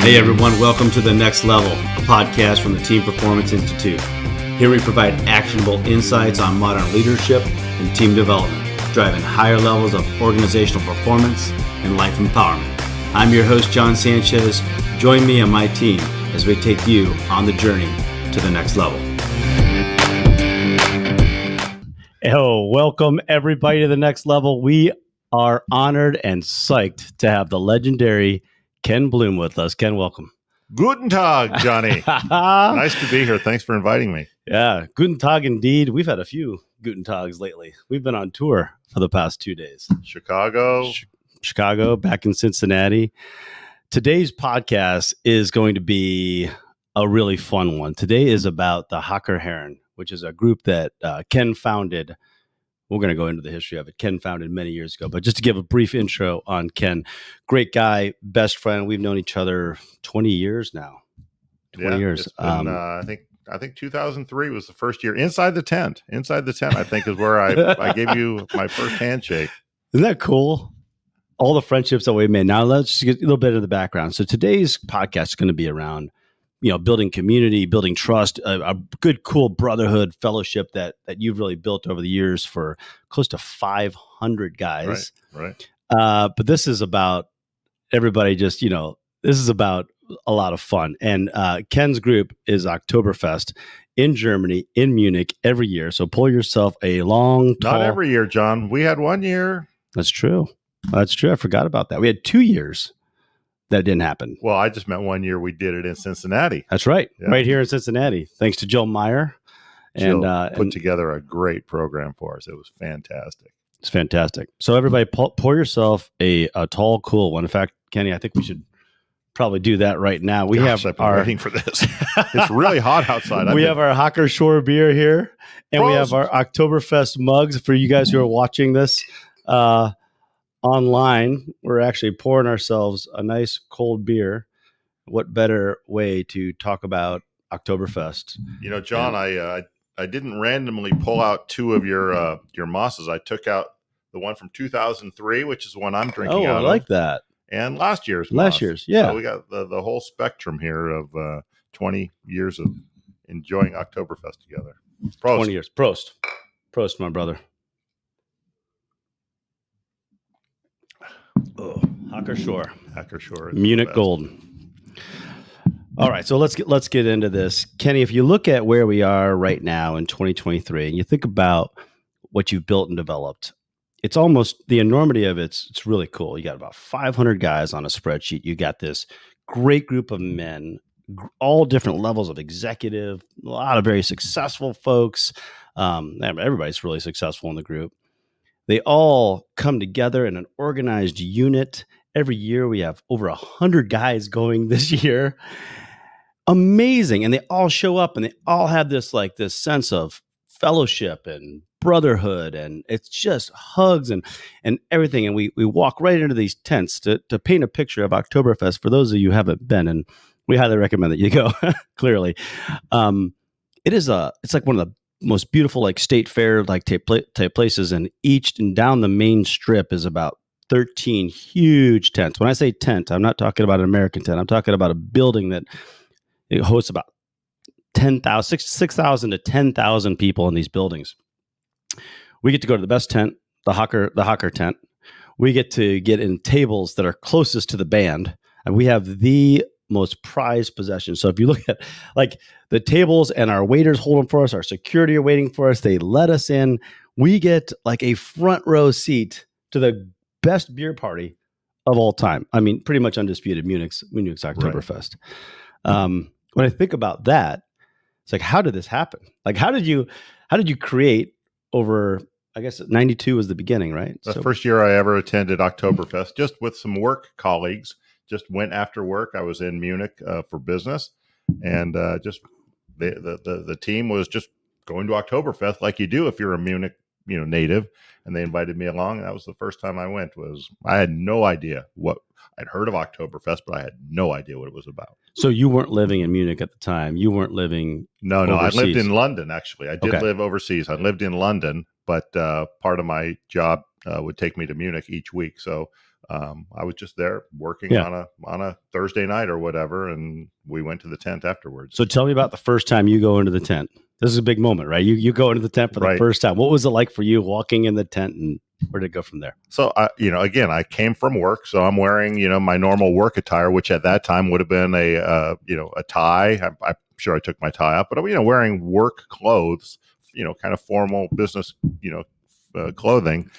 Hey everyone, welcome to The Next Level, a podcast from the Team Performance Institute. Here we provide actionable insights on modern leadership and team development, driving higher levels of organizational performance and life empowerment. I'm your host, Jon Sanchez. Join me and my team as we take you on the journey to the next level. Oh, welcome everybody to the next level. We are honored and psyched to have the legendary Ken Bloom with us. Ken, welcome. Guten Tag, Johnny. nice to be here. Thanks for inviting me. Yeah, Guten Tag indeed. We've had a few Guten Tags lately. We've been on tour for the past two days. Chicago. Ch- Chicago, back in Cincinnati. Today's podcast is going to be a really fun one. Today is about the Hacker Herren, which is a group that uh, Ken founded we're going to go into the history of it. Ken founded many years ago, but just to give a brief intro on Ken, great guy, best friend. We've known each other 20 years now. 20 yeah, years. Been, um, uh, I think I think 2003 was the first year inside the tent. Inside the tent, I think, is where I I gave you my first handshake. Isn't that cool? All the friendships that we made. Now let's get a little bit of the background. So today's podcast is going to be around you know building community building trust a, a, good cool brotherhood fellowship that that you've really built over the years for close to 500 guys. Right right. Uh, but this is about everybody just you know this is about a lot of fun. And uh, ken's group is oktoberfest in germany in munich every year. So pull yourself a long tall... not every year jon. We had one year. That's true. That's true. I forgot about that. We had two years that didn't happen. Well, I just meant one year we did it in Cincinnati. That's right, yeah. right here in Cincinnati. Thanks to Jill Meyer, and uh, put and, together a great program for us. It was fantastic. It's fantastic. So everybody, pour, pour yourself a, a tall, cool one. In fact, Kenny, I think we should probably do that right now. We Gosh, have our waiting for this. it's really hot outside. we have our Hacker-Pschorr beer here, and we have our Oktoberfest mugs for you guys who are watching this. Uh, online, we're actually pouring ourselves a nice cold beer. What better way to talk about Oktoberfest? You know, Jon, and, I uh, I didn't randomly pull out two of your uh, your mosses. I took out the one from 2003, which is the one I'm drinking. Oh, I like of, that. And last year's, last moss. year's, yeah. So we got the the whole spectrum here of uh, 20 years of enjoying Oktoberfest together. Prost. 20 years. Prost. Prost, my brother. Oh, Hacker-Pschorr. Hocker Shore. Munich Gold. All right, so let's get let's get into this, Kenny. If you look at where we are right now in 2023, and you think about what you've built and developed, it's almost the enormity of it's it's really cool. You got about 500 guys on a spreadsheet. You got this great group of men, all different levels of executive, a lot of very successful folks. Um, everybody's really successful in the group. They all come together in an organized unit. Every year we have over a hundred guys going this year. Amazing. And they all show up and they all have this like this sense of fellowship and brotherhood and it's just hugs and and everything and we we walk right into these tents to to paint a picture of Oktoberfest for those of you who haven't been and we highly recommend that you go clearly um it is a it's like one of the most beautiful like state fair like type, type places and each and down the main strip is about 13 huge tents. When i say tent i'm not talking about an american tent. I'm talking about a building that it hosts about 10,000 6,000 to 10,000 people in these buildings. We get to go to the best tent the hacker the hacker tent. We get to get in tables that are closest to the band and we have the most prized possessions. So if you look at like the tables and our waiters hold them for us, our security are waiting for us, they let us in. We get like a front row seat to the best beer party of all time. I mean, pretty much undisputed Munich's Munich's Oktoberfest. Right. Um, when I think about that, it's like, how did this happen? Like, how did you how did you create over? I guess '92 was the beginning, right? The so, first year I ever attended Oktoberfest, just with some work colleagues just went after work. I was in Munich uh, for business, and uh, just the, the, the the team was just going to Oktoberfest like you do if you're a Munich you know native, and they invited me along. And that was the first time I went. Was I had no idea what I'd heard of Oktoberfest, but I had no idea what it was about. So you weren't living in Munich at the time. You weren't living. No, no, overseas. I lived in London. Actually, I did okay. live overseas. I lived in London, but uh, part of my job uh, would take me to Munich each week. So um, I was just there working Yeah. on a on a Thursday night or whatever, and we went to the tent afterwards. So tell me about the first time you go into the tent. This is a big moment, right? You you go into the tent for the Right. first time. What was it like for you walking in the tent, and where did it go from there? So I, you know, again, I came from work, so I'm wearing, you know, my normal work attire, which at that time would have been a, uh, you know, a tie. I'm, I'm sure I took my tie off, but I'm you know, wearing work clothes, you know, kind of formal business, you know, uh, clothing,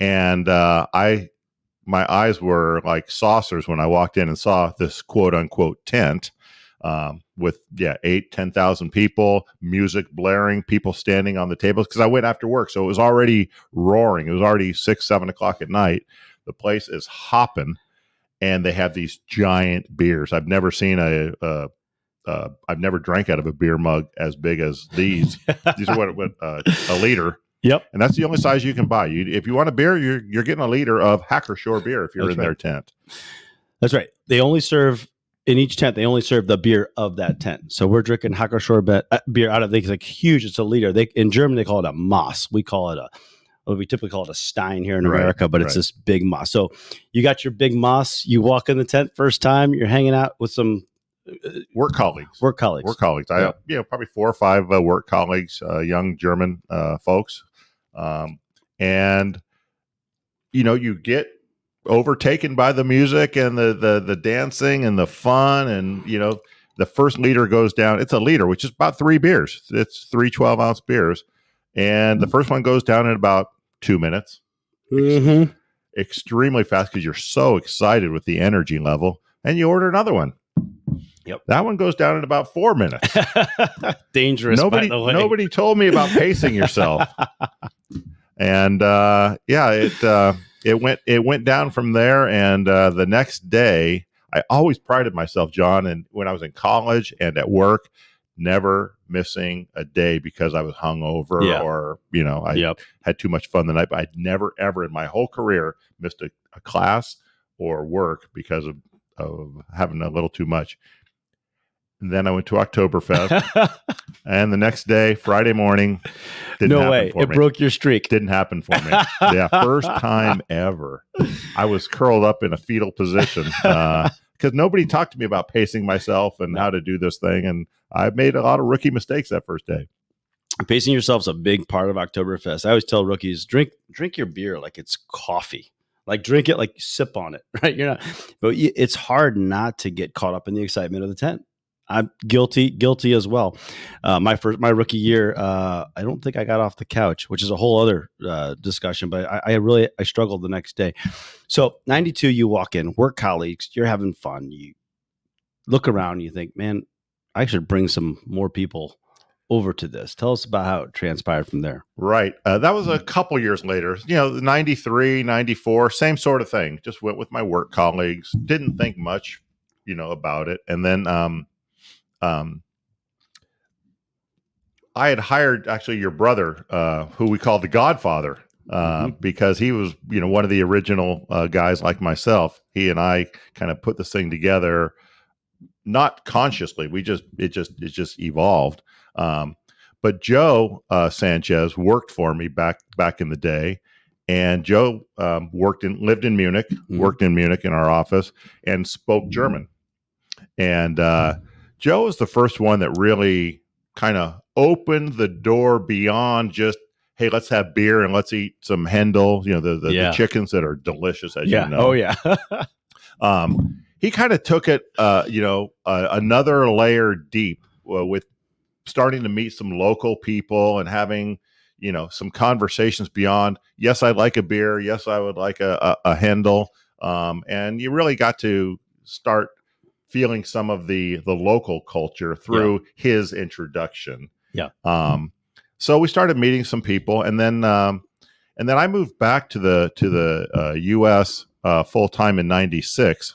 and uh, I, my eyes were like saucers when I walked in and saw this quote unquote tent. Um, with yeah eight ten thousand people music blaring people standing on the tables because i went after work so it was already roaring. It was already six, seven o'clock at night. The place is hopping, and they have these giant beers. I've never seen a. a uh, I've never drank out of a beer mug as big as these. these are what, what uh, a liter, Yep. and that's the only size you can buy. You, if you want a beer, you're you're getting a liter of Hacker-Pschorr beer if you're That's in their tent. That's right. They only serve in each tent. They only serve the beer of that tent. So we're drinking Hacker bet uh, beer out of. It's like huge. It's a liter. They in Germany they call it a Moss. We call it a. Well, we typically call it a Stein here in Right, America, but it's right. this big Moss. So you got your big Moss. You walk in the tent first time. You're hanging out with some Work colleagues. work colleagues. work colleagues. I Yeah. you know, probably four or five uh, work colleagues, uh, young German uh, folks, um, and you know, you get overtaken by the music and the the the dancing and the fun, and you know, the first liter goes down. It's a liter, which is about three beers. It's three 12 ounce beers, and the first one goes down in about two minutes. Mhm. Extremely fast because you're so excited with the energy level, and you order another one. Yep. That one goes down in about four minutes Dangerous. nobody by the way. nobody told me about pacing yourself and uh yeah it uh it went it went down from there and uh the next day i always prided myself jon and when i was in college and at work never missing a day because i was hungover Yeah. or you know i Yep. had too much fun the night but i'd never ever in my whole career missed a, a class or work because of of having a little too much then i went to oktoberfest and the next day, Friday morning, didn't no happen way. for It me. broke your streak. Didn't happen for me. yeah, first time ever. I was curled up in a fetal position uh, because nobody talked to me about pacing myself and how to do this thing, and I made a lot of rookie mistakes that first day. pacing yourself's a big part of Oktoberfest. I always tell rookies drink drink your beer like it's coffee. Like drink it like sip on it, right? You're not, but it's hard not to get caught up in the excitement of the tent. I'm guilty, guilty as well. Uh, my first, my rookie year, uh, I don't think I got off the couch, which is a whole other uh, discussion. But I, I really, I struggled the next day. So '92, you walk in, work colleagues, you're having fun. You look around, you think, man, I should bring some more people over to this. Tell us about how it transpired from there. Right. Uh, that was a couple years later. You know, 93, 94, same sort of thing. Just went with my work colleagues. Didn't think much, you know, about it. And then um um I had hired actually your brother, uh, who we called the Godfather, uh, because he was, you know, one of the original uh, guys like myself. He and I kind of put this thing together, not consciously. We just it just it just evolved. Um, but Joe uh, Sanchez worked for me back back in the day, and Joe um, worked in lived in Munich, Mhm. worked in Munich in our office, and spoke German. And uh, Joe is the first one that really kind of opened the door beyond just hey, let's have beer and let's eat some Hendl, you know, the the, Yeah. the chickens that are delicious as yeah. you know Oh yeah. um, he kind of took it, uh, you know, uh, another layer deep uh, with starting to meet some local people and having, you know, some conversations beyond. Yes, I like a beer. Yes, I would like a, a, a Hendl. Um, and you really got to start feeling some of the the local culture through his introduction. Yeah. Um, so we started meeting some people, and then um, and then I moved back to the to the uh, U.S. Uh, full time in '96,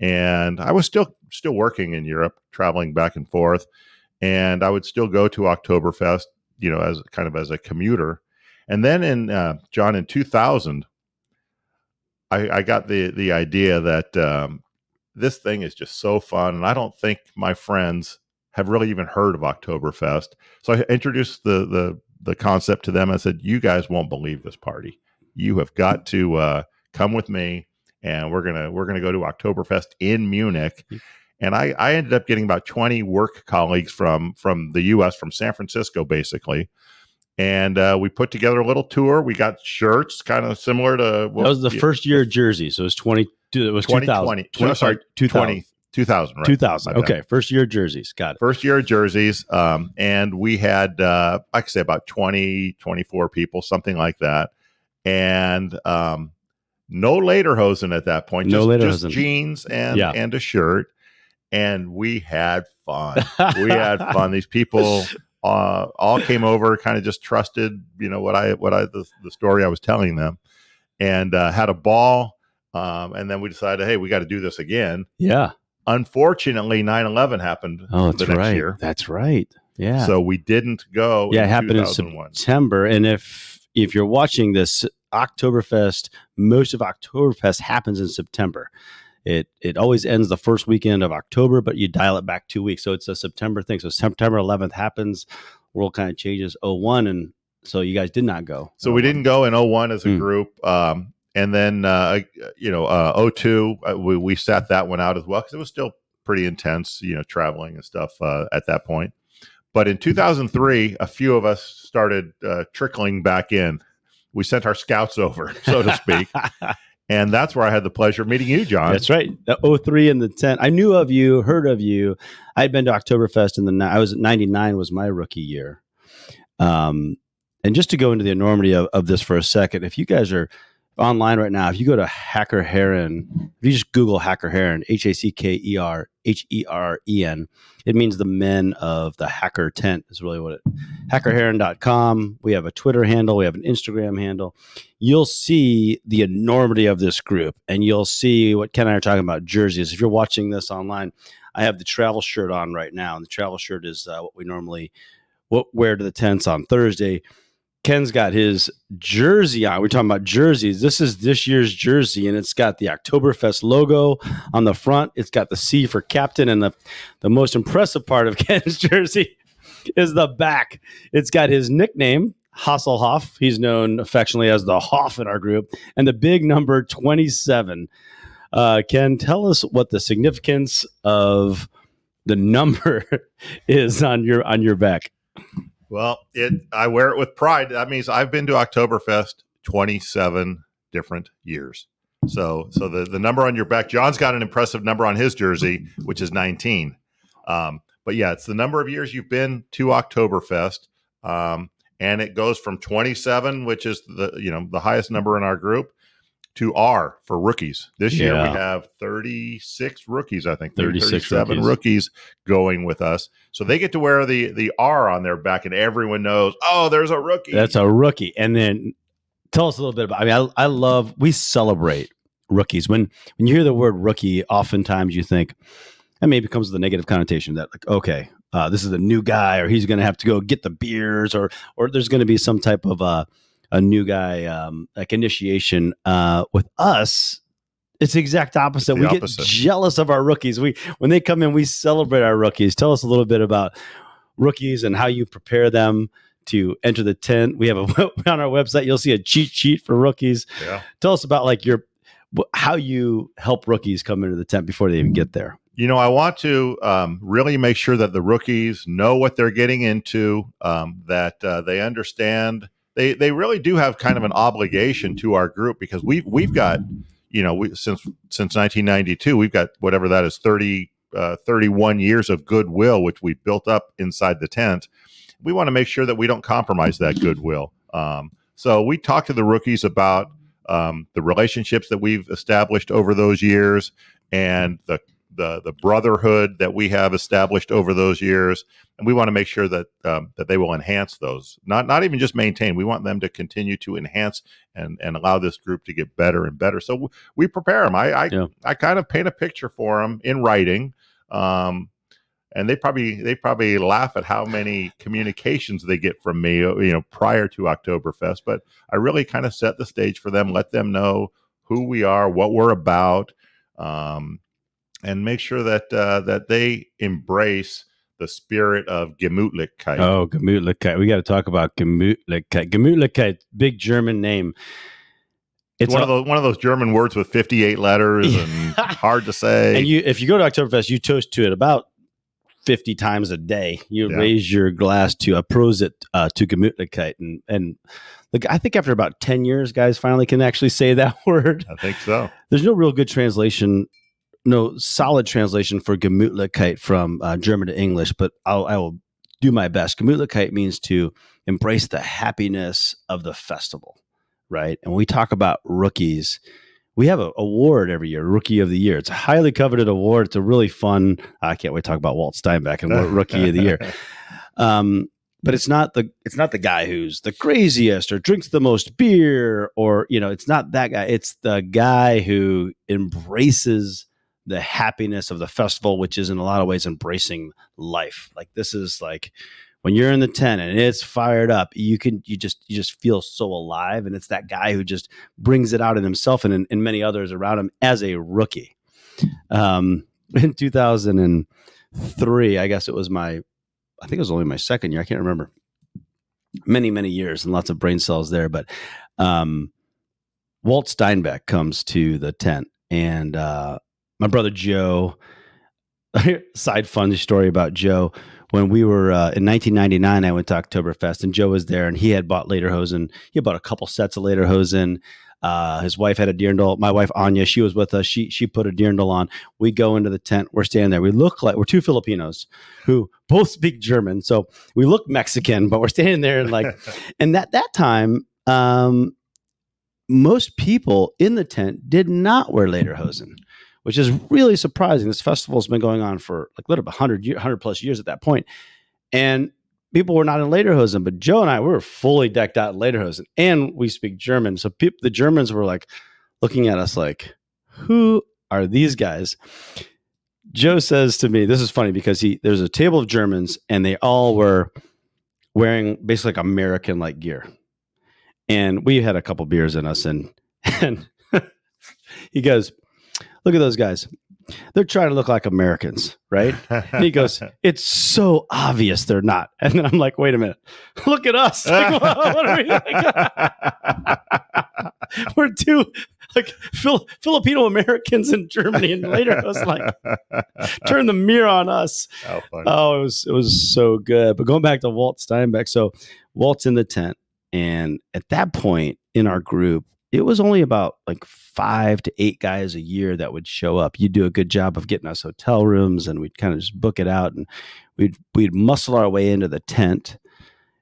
and I was still still working in Europe, traveling back and forth, and I would still go to Oktoberfest, you know, as kind of as a commuter. And then in uh, Jon in 2000, I, I got the the idea that um, this thing is just so fun, and I don't think my friends have really even heard of Oktoberfest. So I introduced the the the concept to them. I said, "You guys won't believe this party. You have got to uh, come with me and we're gonna we're gonna go to Oktoberfest in Munich. And I, I ended up getting about 20 work colleagues from from the U.S. from San Francisco, basically, and uh, we put together a little tour. We got shirts, kind of similar to what that was the first year of Jersey, so it was 20. It was 2020. 20, sorry, 2000. 2000, right? 2000. Okay. First year jerseys. Got it. First year jerseys. Um, and we had, uh, I could say about 20, 24 people, something like that. And, um, no lederhosen at that point. No just, lederhosen. just jeans and, yeah. and a shirt. And we had fun. we had fun. These people, uh, all came over, kind of just trusted, you know, what I, what I, the, the story I was telling them and, uh, had a ball. Um, and then we decided, hey, we got to do this again. Yeah. Unfortunately, 9 11 happened oh, that's the next right. year. That's right. Yeah. So we didn't go. Yeah, it happened in September. And if if you're watching this, Oktoberfest, most of Oktoberfest happens in September. It it always ends the first weekend of October, but you dial it back two weeks. So it's a September thing. So September 11th happens, world kind of changes 01 and so you guys did not go. So we didn't go in 01 as a mm. group. Um, and then uh, you know uh, 02 uh, we, we sat that one out as well because it was still pretty intense you know traveling and stuff uh, at that point. But in 2003 a few of us started uh, trickling back in. We sent our scouts over so to speak. And that's where i had the pleasure of meeting you jon. That's right. The 03 and the 10 i knew of you heard of you. I'd been to oktoberfest in the i was 99 was my rookie year. Um, and just to go into the enormity of, of this for a second if you guys are online right now, if you go to Hacker Herren, if you just Google Hacker Herren, H A C K E R H E R E N, it means the men of the hacker tent, is really what it hackerherren.com. We have a Twitter handle, we have an Instagram handle. You'll see the enormity of this group, and you'll see what Ken and I are talking about jerseys. If you're watching this online, I have the travel shirt on right now, and the travel shirt is uh, what we normally what wear to the tents on Thursday Ken's got his jersey on. We're talking about jerseys. This is this year's jersey, and it's got the Oktoberfest logo on the front. It's got the C for captain, and the the most impressive part of Ken's jersey is the back. It's got his nickname, Hasselhoff. He's known affectionately as the Hoff in our group, and the big number twenty seven. Uh, Ken, tell us what the significance of the number is on your on your back. Well, it I wear it with pride. That means I've been to Oktoberfest 27 different years. So so the, the number on your back, John's got an impressive number on his jersey, which is 19. Um, but yeah, it's the number of years you've been to Oktoberfest. Um, and it goes from 27, which is the you know the highest number in our group, to R for rookies. This year we have 36 rookies, I think. 36 37 rookies. rookies. going with us. So they get to wear the the R on their back and everyone knows, "Oh, there's a rookie." That's a rookie. And then tell us a little bit about I mean I, I love we celebrate rookies. When when you hear the word rookie, oftentimes you think that maybe comes with a negative connotation that like okay, uh, this is a new guy or he's going to have to go get the beers or or there's going to be some type of uh a new guy um, like initiation. Uh, with us, it's the exact opposite. The we opposite. get jealous of our rookies. We when they come in, we celebrate our rookies. Tell us a little bit about rookies and how you prepare them to enter the tent. We have a on our website. You'll see a cheat sheet for rookies. Yeah. Tell us about like your how you help rookies come into the tent before they even get there. You know, I want to um, really make sure that the rookies know what they're getting into, um, that uh, they understand they they really do have kind of an obligation to our group because we've we've got you know we, since since 1992 we've got whatever that is 30 uh, 31 years of goodwill which we've built up inside the tent. We want to make sure that we don't compromise that goodwill. Um, so we talk to the rookies about um, the relationships that we've established over those years and the the the brotherhood that we have established over those years, and we want to make sure that um, that they will enhance those. Not not even just maintain. We want them to continue to enhance and and allow this group to get better and better. So w- we prepare them. I I, yeah. I kind of paint a picture for them in writing. Um, and they probably they probably laugh at how many communications they get from me, uh, you know, prior to Oktoberfest. But I really kind of set the stage for them, let them know who we are, what we're about, um, and make sure that uh, that they embrace the spirit of Gemütlichkeit. Oh, Gemütlichkeit. We got to talk about Gemütlichkeit. Gemütlichkeit, big German name. It's one of those one of those German words with 58 letters and hard to say. And you, if you go to Oktoberfest, you toast to it about 50 times a day. You Yeah. raise your glass to a Prosit uh, to Gemütlichkeit. And, and like, I think after about 10 years, guys finally can actually say that word. I think so. There's no real good translation, no solid translation for Gemütlichkeit from uh, German to English, but I'll, I will do my best. Gemütlichkeit means to embrace the happiness of the festival, right? And when we talk about rookies, we have an award every year, Rookie of the Year. It's a highly coveted award. It's a really fun. I can't wait to talk about Walt Steinbeck and what Rookie of the Year. Um, but it's not the it's not the guy who's the craziest or drinks the most beer or you know it's not that guy. It's the guy who embraces the happiness of the festival, which is in a lot of ways embracing life. Like this is like when you're in the tent and it's fired up, you can you just you just feel so alive, and it's that guy who just brings it out in himself and in, in many others around him as a rookie. Um, in 2003, I guess it was my, I think it was only my second year. I can't remember. Many many years and lots of brain cells there, but um, Walt Steinbeck comes to the tent, and uh, my brother Joe. Side fun story about Joe when we were uh, in 1999, I went to Oktoberfest and Joe was there and he had bought Lederhosen. He had bought a couple sets of Lederhosen. Uh, his wife had a Dirndl. My wife Anya, she was with us. She she put a Dirndl on. We go into the tent. We're standing there. We look like we're two Filipinos who both speak German, so we look Mexican, but we're standing there and like. and at that time, um, most people in the tent did not wear Lederhosen which is really surprising. This festival has been going on for like literally 100, year, 100 plus years at that point. And people were not in Lederhosen, but Joe and I, we were fully decked out in Lederhosen and we speak German. So the Germans were like looking at us like, who are these guys? Joe says to me, this is funny because he, there's a table of Germans and they all were wearing basically like American like gear. And we had a couple beers in us and, and he goes, look at those guys. They're trying to look like Americans, right? And he goes, It's so obvious they're not. And then I'm like, Wait a minute. Look at us. Like, what, are we like? We're two like Phil, Filipino Americans in Germany. And later I was like, Turn the mirror on us. Funny. Oh, it was it was so good. But going back to Walt Steinbeck, so Walt's in the tent, and at that point in our group, it was only about like five to eight guys a year that would show up. You'd do a good job of getting us hotel rooms, and we'd kind of just book it out, and we'd we'd muscle our way into the tent.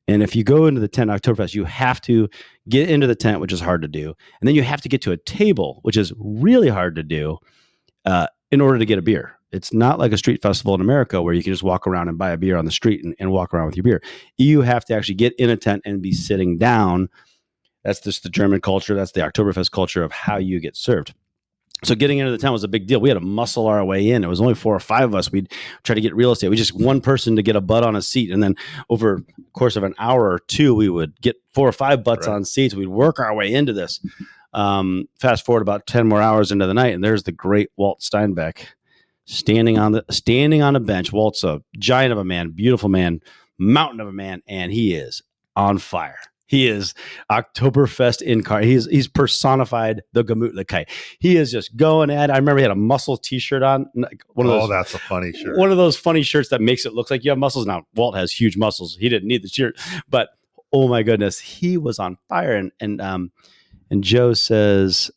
And if you go into the tent Oktoberfest, you have to get into the tent, which is hard to do, and then you have to get to a table, which is really hard to do, uh, in order to get a beer. It's not like a street festival in America where you can just walk around and buy a beer on the street and, and walk around with your beer. You have to actually get in a tent and be sitting down. That's just the German culture. That's the Oktoberfest culture of how you get served. So getting into the town was a big deal. We had to muscle our way in. It was only four or five of us. We'd try to get real estate. We just one person to get a butt on a seat, and then over the course of an hour or two, we would get four or five butts Right. on seats. We'd work our way into this. Um, fast forward about ten more hours into the night, and there's the great Walt Steinbeck standing on the standing on a bench. Walt's a giant of a man, beautiful man, mountain of a man, and he is on fire. He is Oktoberfest incarnate. He's he's personified the Gemütlichkeit. He is just going at. it. I remember he had a muscle T-shirt on, like one of oh, those. that's a funny shirt. One of those funny shirts that makes it look like you have muscles. Now Walt has huge muscles. He didn't need the shirt, but oh my goodness, he was on fire. And and um and Joe says,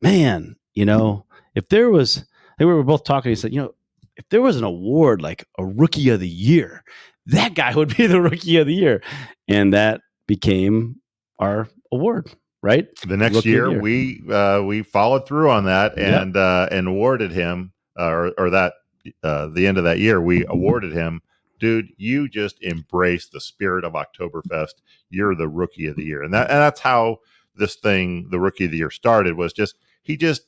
"Man, you know, if there was, I think we were both talking. He said, you know, if there was an award like a Rookie of the Year, that guy would be the Rookie of the Year, and that became our award, right? the next Rookie year, we uh, we followed through on that and uh, and awarded him uh, or or that uh, the end of that year we awarded him. Dude you just embrace the spirit of Oktoberfest. You're the rookie of the year. And that and that's how this thing the rookie of the year started was just he just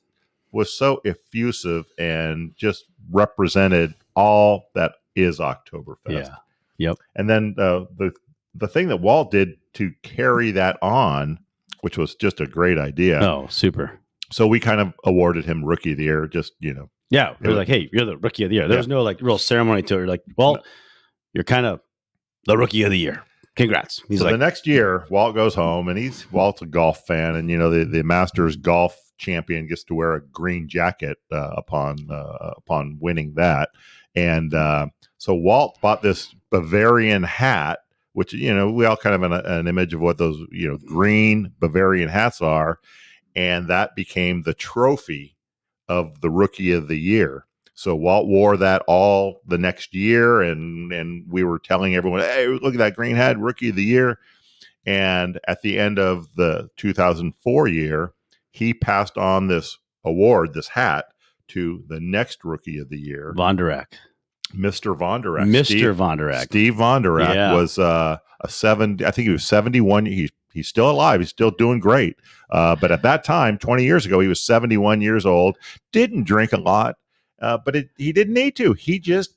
was so effusive and just represented all that is Oktoberfest. Yeah. Yep. and then uh, the the thing that Walt did to carry that on, which was just a great idea. Oh, super. So we kind of awarded him Rookie of the Year. Just you know, Yeah, they're Yeah. like, "Hey, you're the rookie of the year." There was no like real ceremony to it. You're like, "Well, No. you're kind of the rookie of the year." Congrats. He's so like, the next year, Walt goes home, and he's Walt's a golf fan, and you know the the Masters golf champion gets to wear a green jacket uh, upon uh, upon winning that, and uh, so Walt bought this Bavarian hat, which you know we all kind of an, an image of what those you know green Bavarian hats are, and that became the trophy of the Rookie of the Year. So Walt wore that all the next year, and and we were telling everyone, "Hey, look at that green hat, Rookie of the Year." And at the end of the 2004 year, he passed on this award, this hat, to the next Rookie of the Year, Von Durack. Mr. Vonderak. Mr. Steve, Von Durack. Steve Vonderak Yeah. was uh, a seven. I think he was 71. He, he's still alive. He's still doing great. Uh, but at that time, 20 years ago, he was 71 years old. Didn't drink a lot, uh, but it, he didn't need to. He just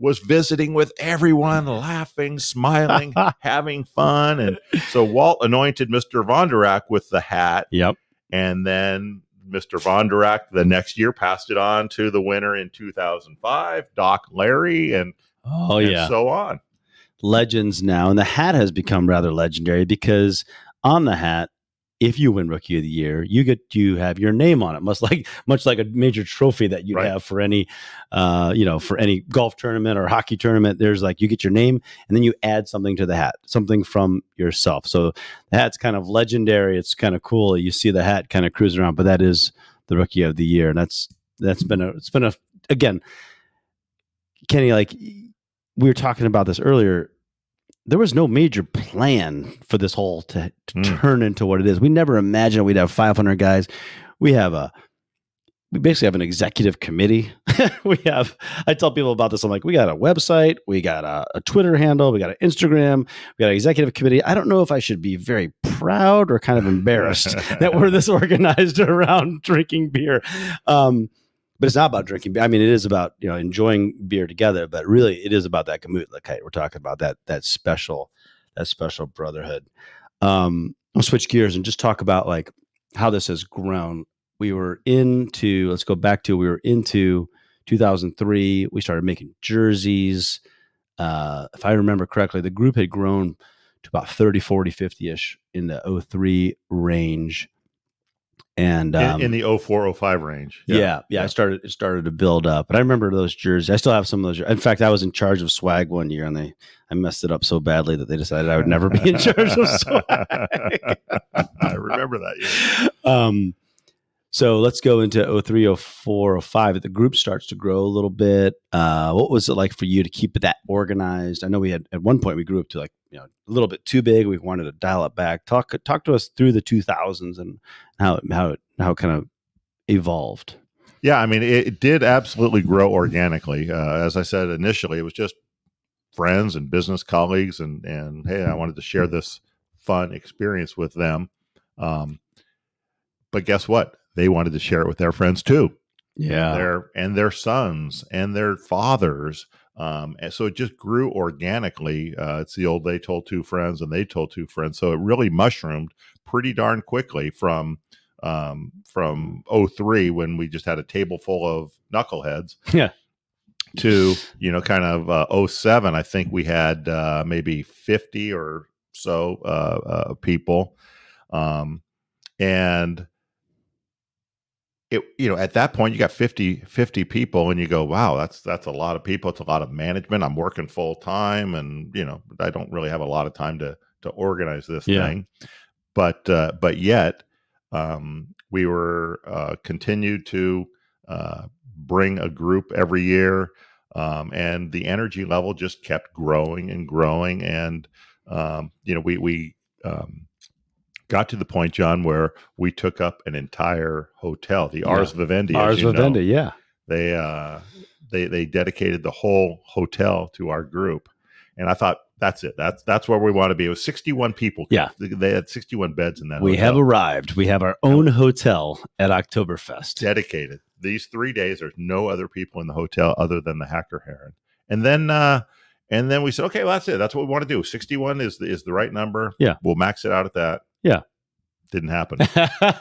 was visiting with everyone, laughing, smiling, having fun. And so Walt anointed Mr. Vonderak with the hat. Yep. And then Mr. Vonderak the next year passed it on to the winner in 2005, Doc Larry, and, Oh, and yeah. so on. legends now, and the hat has become rather legendary because on the hat, if you win Rookie of the Year, you get you have your name on it, much like much like a major trophy that you Right. have for any, uh, you know, for any golf tournament or hockey tournament. There's like you get your name, and then you add something to the hat, something from yourself. So the hat's kind of legendary. It's kind of cool. You see the hat kind of cruising around, but that is the Rookie of the Year, and that's that's been a it's been a again, Kenny, like we were talking about this earlier there was no major plan for this whole to, to Mm. turn into what it is. We never imagined we'd have 500 guys. We have a we basically have an executive committee. we have I tell people about this. I'm like, we got a website, we got a, a Twitter handle, we got an Instagram, we got an executive committee. I don't know if I should be very proud or kind of embarrassed that we're this organized around drinking beer. Um, but it's not about drinking beer. I mean, it is about you know enjoying beer together. But really, it is about that Gemütlichkeit. We're talking about that that special that special brotherhood. Um, I'll switch gears and just talk about like how this has grown. We were into let's go back to we were into 2003. We started making jerseys. Uh, if I remember correctly, the group had grown to about 30, 40, 50 ish in the 03 range. And um, in, in the 0405 range. yeah, yeah, yeah. I started it started to build up. But I remember those jerseys. I still have some of those. In fact, I was in charge of swag one year, and they I messed it up so badly that they decided I would never be in charge of swag. I remember that. year. um, so let's go into 03, 04, 05. The group starts to grow a little bit. Uh, what was it like for you to keep that organized? I know we had at one point we grew up to like you know a little bit too big. We wanted to dial it back. Talk talk to us through the 2000s and how how it, how it kind of evolved. Yeah, I mean, it, it did absolutely grow organically. Uh, as I said initially, it was just friends and business colleagues, and and hey, I wanted to share this fun experience with them. Um, but guess what? They wanted to share it with their friends too. Yeah. their and their sons and their fathers. Um, and so it just grew organically. Uh, it's the old they told two friends and they told two friends. So it really mushroomed pretty darn quickly from um, from 03 when we just had a table full of knuckleheads. Yeah. To you know, kind of uh, 07, I think we had uh, maybe 50 or so uh, uh, people, um, and it you know at that point you got 50 50 people and you go wow that's that's a lot of people. It's a lot of management. I'm working full time and you know i don't really have a lot of time to to organize this Yeah. thing. But uh but yet um we were uh continued to uh bring a group every year um and the energy level just kept growing and growing and um you know we we um got to the point jon where we took up an entire hotel the Yeah. ars vivendi Ours you know. Vivendi, yeah. they uh they they dedicated the whole hotel to our group and i thought that's it that's that's where we want to be it was 61 people Yeah. they, had 61 beds in that We have arrived. We have our own hotel at Oktoberfest. dedicated these three days there's no other people in the hotel other than the hacker herren and then uh and then we said okay well, that's it that's what we want to do 61 is the, is the right number Yeah. we'll max it out at that Yeah. didn't happen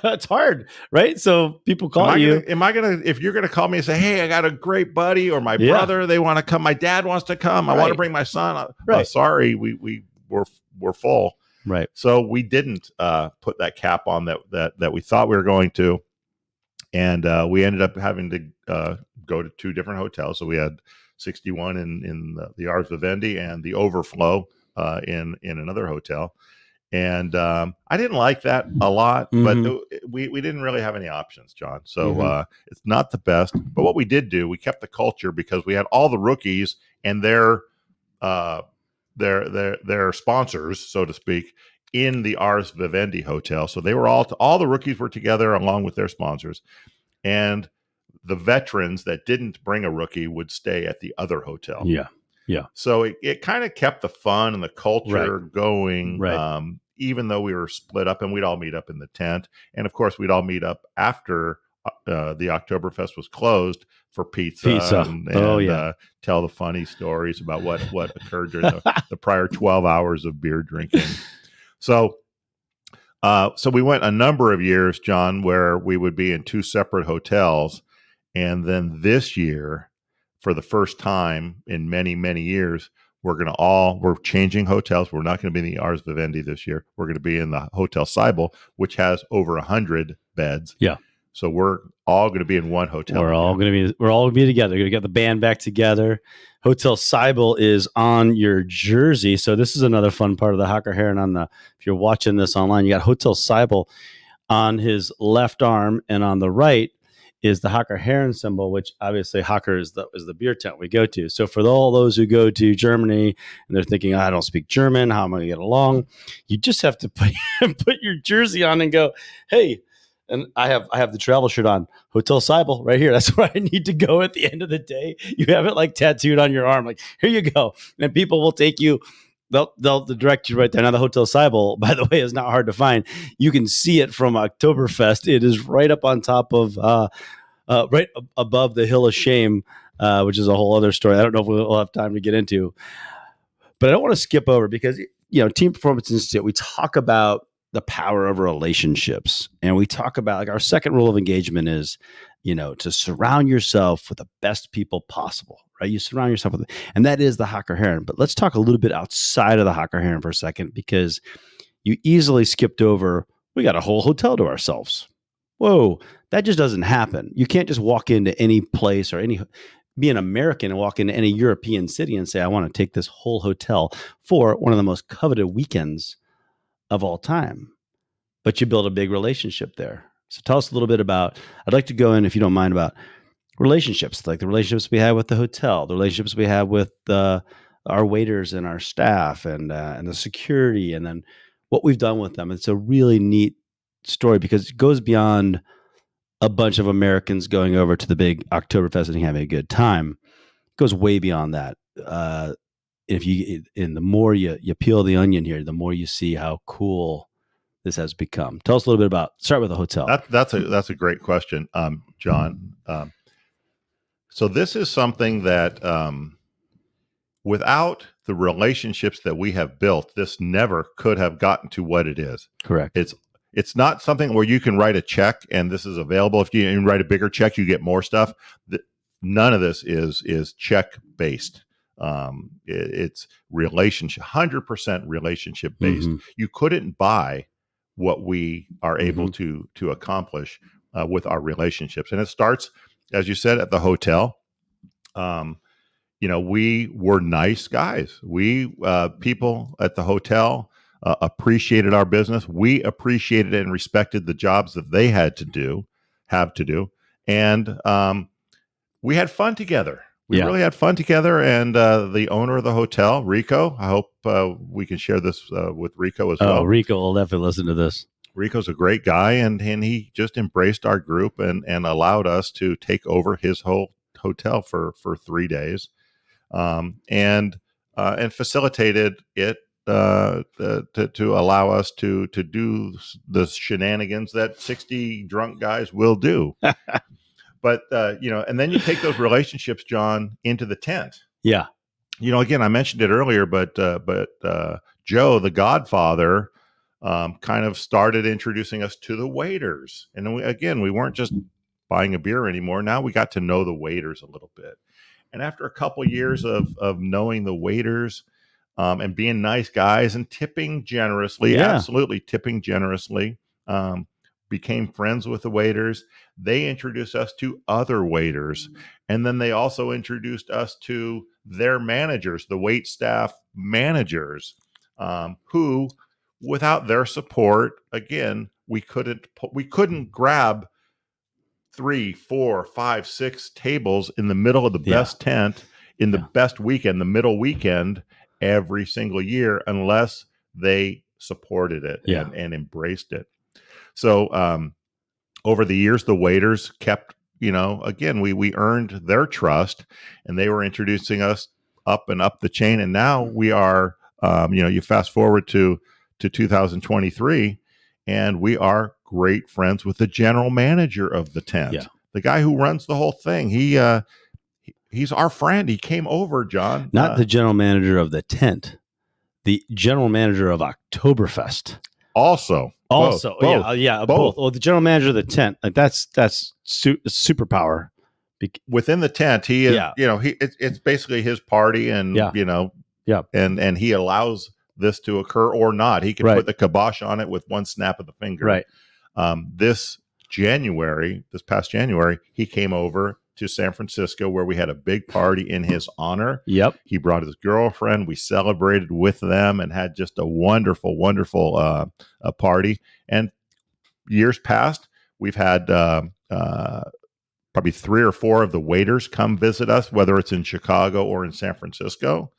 it's hard, right? So people call am you. gonna, am I gonna if you're gonna call me and say hey i got a great buddy or my Yeah. brother they want to come my dad wants to come i want to bring my son Uh, Right. sorry we we were were full. Right. So we didn't uh, put that cap on that that that we thought we were going to, and uh, we ended up having to uh, go to two different hotels. So we had 61 in in the, the Ars Vivendi and the Overflow uh, in in another hotel. And um, I didn't like that a lot, Mhm. but th- we we didn't really have any options, John. So Mhm. uh, it's not the best. But what we did do, we kept the culture because we had all the rookies and their uh, their their their sponsors, so to speak, in the Ars Vivendi hotel. So they were all all the rookies were together along with their sponsors, and the veterans that didn't bring a rookie would stay at the other hotel. Yeah. So it, it kind of kept the fun and the culture going, Right. um, even though we were split up and we'd all meet up in the tent. And of course, we'd all meet up after uh, the Oktoberfest was closed for pizza. Pizza. And, Oh, yeah. uh, tell the funny stories about what, what occurred during the, the prior 12 hours of beer drinking. So, uh, so we went a number of years, Jon, where we would be in two separate hotels. And then this year, for the first time in many, many years, we're going to all, we're changing hotels. We're not going to be in the Ars Vivendi this year. We're going to be in the Hotel Seibel, which has over a 100 beds. Yeah. So we're all going to be in one hotel. We're all going to be we're all going to be together. We're going to get the band back together. Hotel Seibel is on your jersey, so this is another fun part of the Hacker Herren. On the if you're watching this online, you got Hotel Seibel on his left arm, and on the right is the Hacker Herren symbol, which obviously Hacker is the is the beer tent we go to. So for all those who go to Germany and they're thinking, I don't speak German, how am I going to get along? You just have to put put your jersey on and go, hey. And I have I have the travel shirt on. Hotel Seibel right here. That's where I need to go at the end of the day. You have it like tattooed on your arm. Like, here you go. And people will take you, they'll, they'll direct you right there. Now, the Hotel Seibel, by the way, is not hard to find. You can see it from Oktoberfest. It is right up on top of, uh, uh, right above the Hill of Shame, uh, which is a whole other story. I don't know if we'll have time to get into. But I don't want to skip over because, you know, Team Performance Institute, we talk about the power of relationships. And we talk about like our second rule of engagement is, you know, to surround yourself with the best people possible, right? You surround yourself with, and that is the Hacker Herren. But let's talk a little bit outside of the Hacker Herren for a second because you easily skipped over, we got a whole hotel to ourselves. Whoa, that just doesn't happen. You can't just walk into any place or any, be an American and walk into any European city and say, I want to take this whole hotel for one of the most coveted weekends of all time. But you build a big relationship there. So tell us a little bit about, I'd like to go in, if you don't mind, about relationships, like the relationships we have with the hotel, the relationships we have with uh, our waiters and our staff and, uh, and the security, and then what we've done with them. It's a really neat story because it goes beyond a bunch of Americans going over to the big Oktoberfest and having a good time. It goes way beyond that. Uh, if you and the more you you peel the onion here, the more you see how cool this has become. Tell us a little bit about. Start with the hotel. That, that's a that's a great question, um, Jon. Um, so this is something that, um, without the relationships that we have built, this never could have gotten to what it is. Correct. It's it's not something where you can write a check and this is available. If you, write a bigger check, you get more stuff. None of this is is check based. Um, it- it's relationship, hundred percent relationship based Mhm. you couldn't buy what we are able to to accomplish uh, with our relationships and it starts as you said at the hotel. Um, you know we were nice guys. We uh, people at the hotel uh, appreciated our business. We appreciated and respected the jobs that they had to do have to do. And um, we had fun together. We Yeah. really had fun together. And uh, the owner of the hotel rico i hope uh, we can share this uh, with rico as Oh, well. Rico will definitely listen to this. Rico's a great guy and, and he just embraced our group and, and allowed us to take over his whole hotel for, for three days um, and uh, and facilitated it uh, to, to allow us to to do the shenanigans that 60 drunk guys will do but uh, you know and then you take those relationships jon into the tent Yeah. you know again i mentioned it earlier but uh, but uh, joe the godfather um, kind of started introducing us to the waiters and then we, again we weren't just buying a beer anymore now we got to know the waiters a little bit and after a couple years of of knowing the waiters um, and being nice guys and tipping generously, Yeah. absolutely tipping generously. Um, became friends with the waiters. They introduced us to other waiters. And then they also introduced us to their managers, the wait staff managers, um, who, without their support, again, we couldn't we couldn't grab three, four, five, six tables in the middle of the Yeah. best tent in the Yeah. best weekend, the middle weekend every single year, unless they supported it Yeah. and, and embraced it. So um, over the years, the waiters kept, you know, again, we we earned their trust, and they were introducing us up and up the chain, and now we are, um, you know, you fast forward to to 2023, and we are great friends with the general manager of the tent, Yeah. the guy who runs the whole thing. He uh, he's our friend. He came over, Jon. Not uh, the general manager of the tent, the general manager of Oktoberfest. also Also, both. yeah, uh, yeah, both. both. Well, the general manager of the tent, like that's that's su- superpower. Within the tent he is Yeah. you know he it's, it's basically his party and Yeah. you know Yeah. and and he allows this to occur or not he can Right. put the kibosh on it with one snap of the finger Right. um this january this past january he came over to san francisco where we had a big party in his honor Yep. he brought his girlfriend we celebrated with them and had just a wonderful wonderful uh, a party and years past we've had uh, uh, probably three or four of the waiters come visit us whether it's in chicago or in san francisco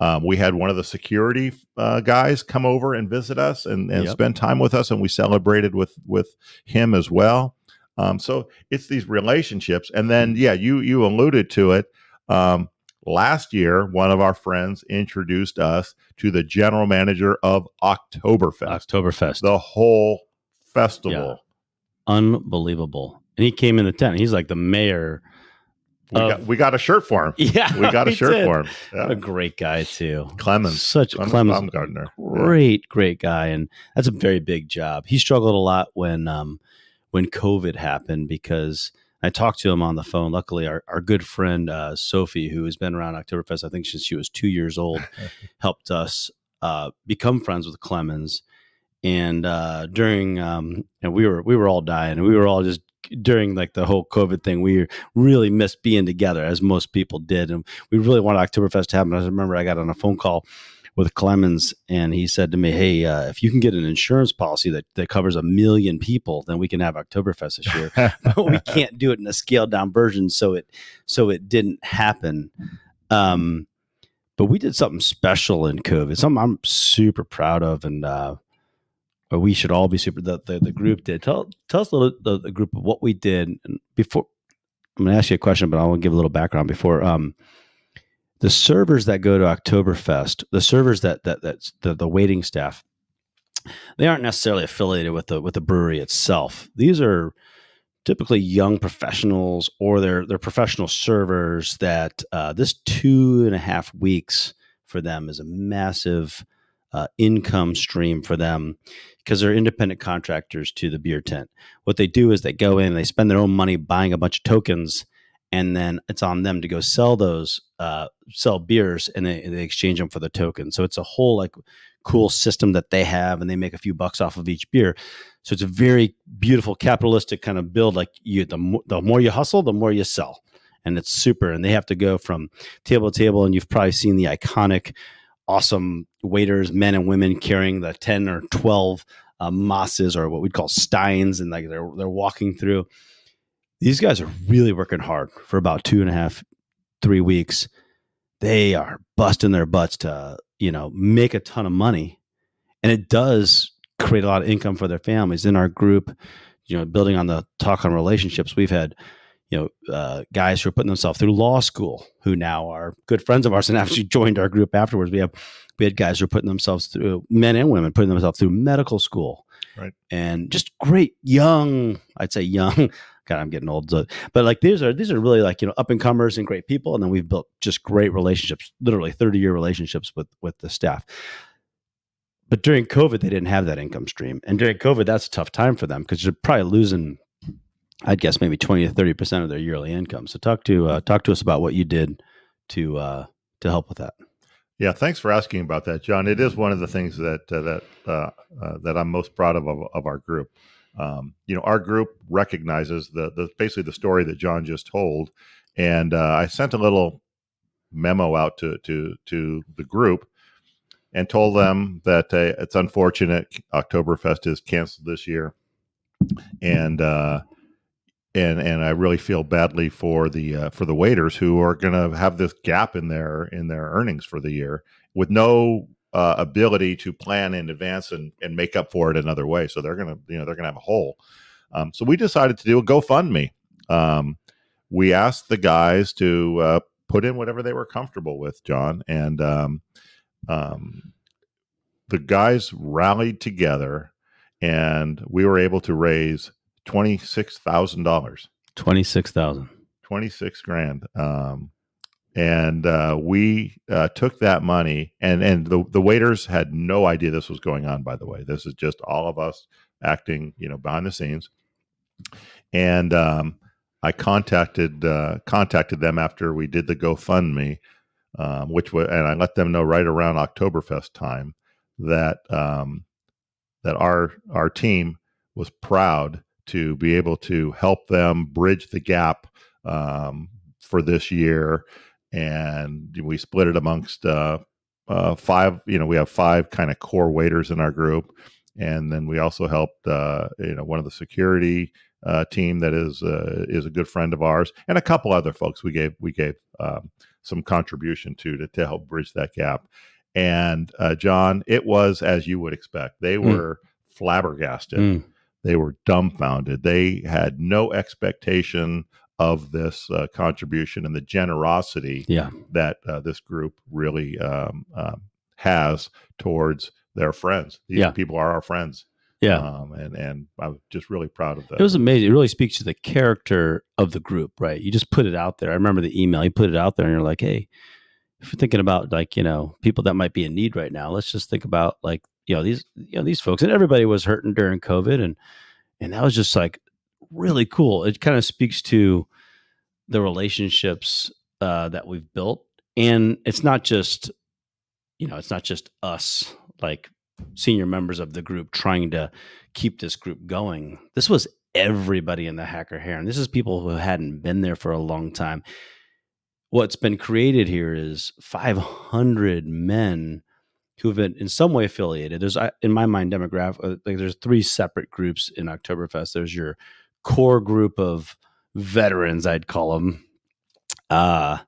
um, we had one of the security uh, guys come over and visit us and, and Yep. spend time with us and we celebrated with with him as well um, so it's these relationships and then yeah you you alluded to it um, last year one of our friends introduced us to the general manager of oktoberfest Oktoberfest. the whole festival Unbelievable. And he came in the tent. He's like the mayor. We, Of- got, we got a shirt for him Yeah. we got a shirt did. for him yeah. a great guy too. clemens Such clemens, Clemens, baumgartner Yeah. great, great guy, and that's a very big job. He struggled a lot when um, when COVID happened because I talked to him on the phone. Luckily, our, our good friend uh, Sophie, who has been around Oktoberfest, I think since she was two years old, helped us uh, become friends with Clemens. And uh, during, um, and we were we were all dying, and we were all just during like the whole COVID thing. We really missed being together, as most people did, and we really wanted Oktoberfest to happen. I remember I got on a phone call with Clemens, and he said to me, "Hey, uh, if you can get an insurance policy that, that covers a million people, then we can have Oktoberfest this year. but we can't do it in a scaled down version, so it so it didn't happen. Um, but we did something special in COVID, something I'm super proud of, and uh, or we should all be super. The, the the group did tell tell us a little the, the group of what we did and before. I'm going to ask you a question, but I want to give a little background before. Um, the servers that go to Oktoberfest, the servers that that that's the the waiting staff, they aren't necessarily affiliated with the with the brewery itself. These are typically young professionals or they're they're professional servers that uh, this two and a half weeks for them is a massive uh, income stream for them because they're independent contractors to the beer tent. What they do is they go in, they spend their own money buying a bunch of tokens, and then it's on them to go sell those uh, sell beers, and they, they exchange them for the token. So it's a whole like cool system that they have, and they make a few bucks off of each beer. So it's a very beautiful capitalistic kind of build. Like you, the the more you hustle, the more you sell, and it's super. And they have to go from table to table, and you've probably seen the iconic, awesome waiters, men and women carrying the ten or twelve uh, mosses or what we'd call steins, and like they're they're walking through. These guys are really working hard for about two and a half, three weeks. They are busting their butts to you know make a ton of money, and it does create a lot of income for their families. In our group, you know, building on the talk on relationships, we've had you know uh, guys who are putting themselves through law school who now are good friends of ours and actually joined our group afterwards. We have we had guys who are putting themselves through men and women putting themselves through medical school, Right. And just great young, I'd say young. God, I'm getting old, so, but like these are these are really like you know up and comers and great people, and then we've built just great relationships, literally 30 year relationships with with the staff. But during COVID, they didn't have that income stream, and during COVID, that's a tough time for them because you're probably losing I'd guess maybe twenty to thirty percent of their yearly income. So talk to uh, talk to us about what you did to uh, to help with that. Yeah, thanks for asking about that, Jon. It is one of the things that uh, that uh, uh, that I'm most proud of of, of our group. Um, you know, our group recognizes the the basically the story that Jon just told, and uh, I sent a little memo out to to to the group and told them that uh, it's unfortunate Oktoberfest is canceled this year, and uh, and and I really feel badly for the uh, for the waiters who are going to have this gap in their in their earnings for the year with no uh, ability to plan in advance and and make up for it another way. So they're gonna you know they're gonna have a hole. Um, so we decided to do a GoFundMe. Um, we asked the guys to uh, put in whatever they were comfortable with, Jon, and um, um, the guys rallied together, and we were able to raise twenty six thousand dollars. Twenty six thousand. Twenty six grand. Um, and uh, we uh, took that money, and and the the waiters had no idea this was going on. By the way, this is just all of us acting, you know, behind the scenes. And um, I contacted uh, contacted them after we did the GoFundMe, um, which was, and I let them know right around Oktoberfest time that um, that our our team was proud to be able to help them bridge the gap um, for this year, and we split it amongst uh, uh, five. You know, we have five kind of core waiters in our group, and then we also helped uh, you know one of the security uh, team that is uh, is a good friend of ours, and a couple other folks we gave we gave um, some contribution to, to to help bridge that gap. And uh, Jon, it was as you would expect. They Mm. were flabbergasted. Mm. They were dumbfounded. They had no expectation of this uh, contribution and the generosity Yeah. that uh, this group really um, um, has towards their friends. These Yeah. people are our friends. Yeah. Um, and and I'm just really proud of that. It was amazing. It really speaks to the character of the group, right? You just put it out there. I remember the email. You put it out there, and you're like, "Hey, if you're thinking about like you know people that might be in need right now, let's just think about like you know these you know these folks." And everybody was hurting during COVID, and and that was just like really cool. It kind of speaks to the relationships uh, that we've built, and it's not just you know it's not just us like senior members of the group trying to keep this group going. This was everybody in the Hacker Herren This is people who hadn't been there for a long time. What's been created here is 500 men who've been in some way affiliated. There's, I- in my mind, demographic. uh, Like there's three separate groups in Oktoberfest. There's your core group of veterans, I'd call them, uh,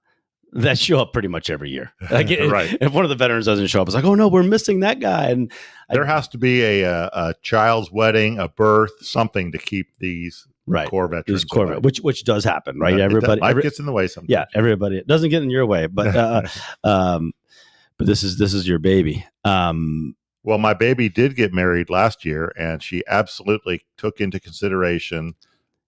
that show up pretty much every year. Like, it- Right. If one of the veterans doesn't show up, it's like, oh no, we're missing that guy. And there has to be a, a, a child's wedding, a birth, something to keep these right, core veterans. alive. which which does happen, right? Uh, it does- Everybody, life every- gets in the way sometimes. yeah, everybody. It doesn't get in your way, but uh, um, but this is this is your baby. Um, Well, my baby did get married last year, and she absolutely took into consideration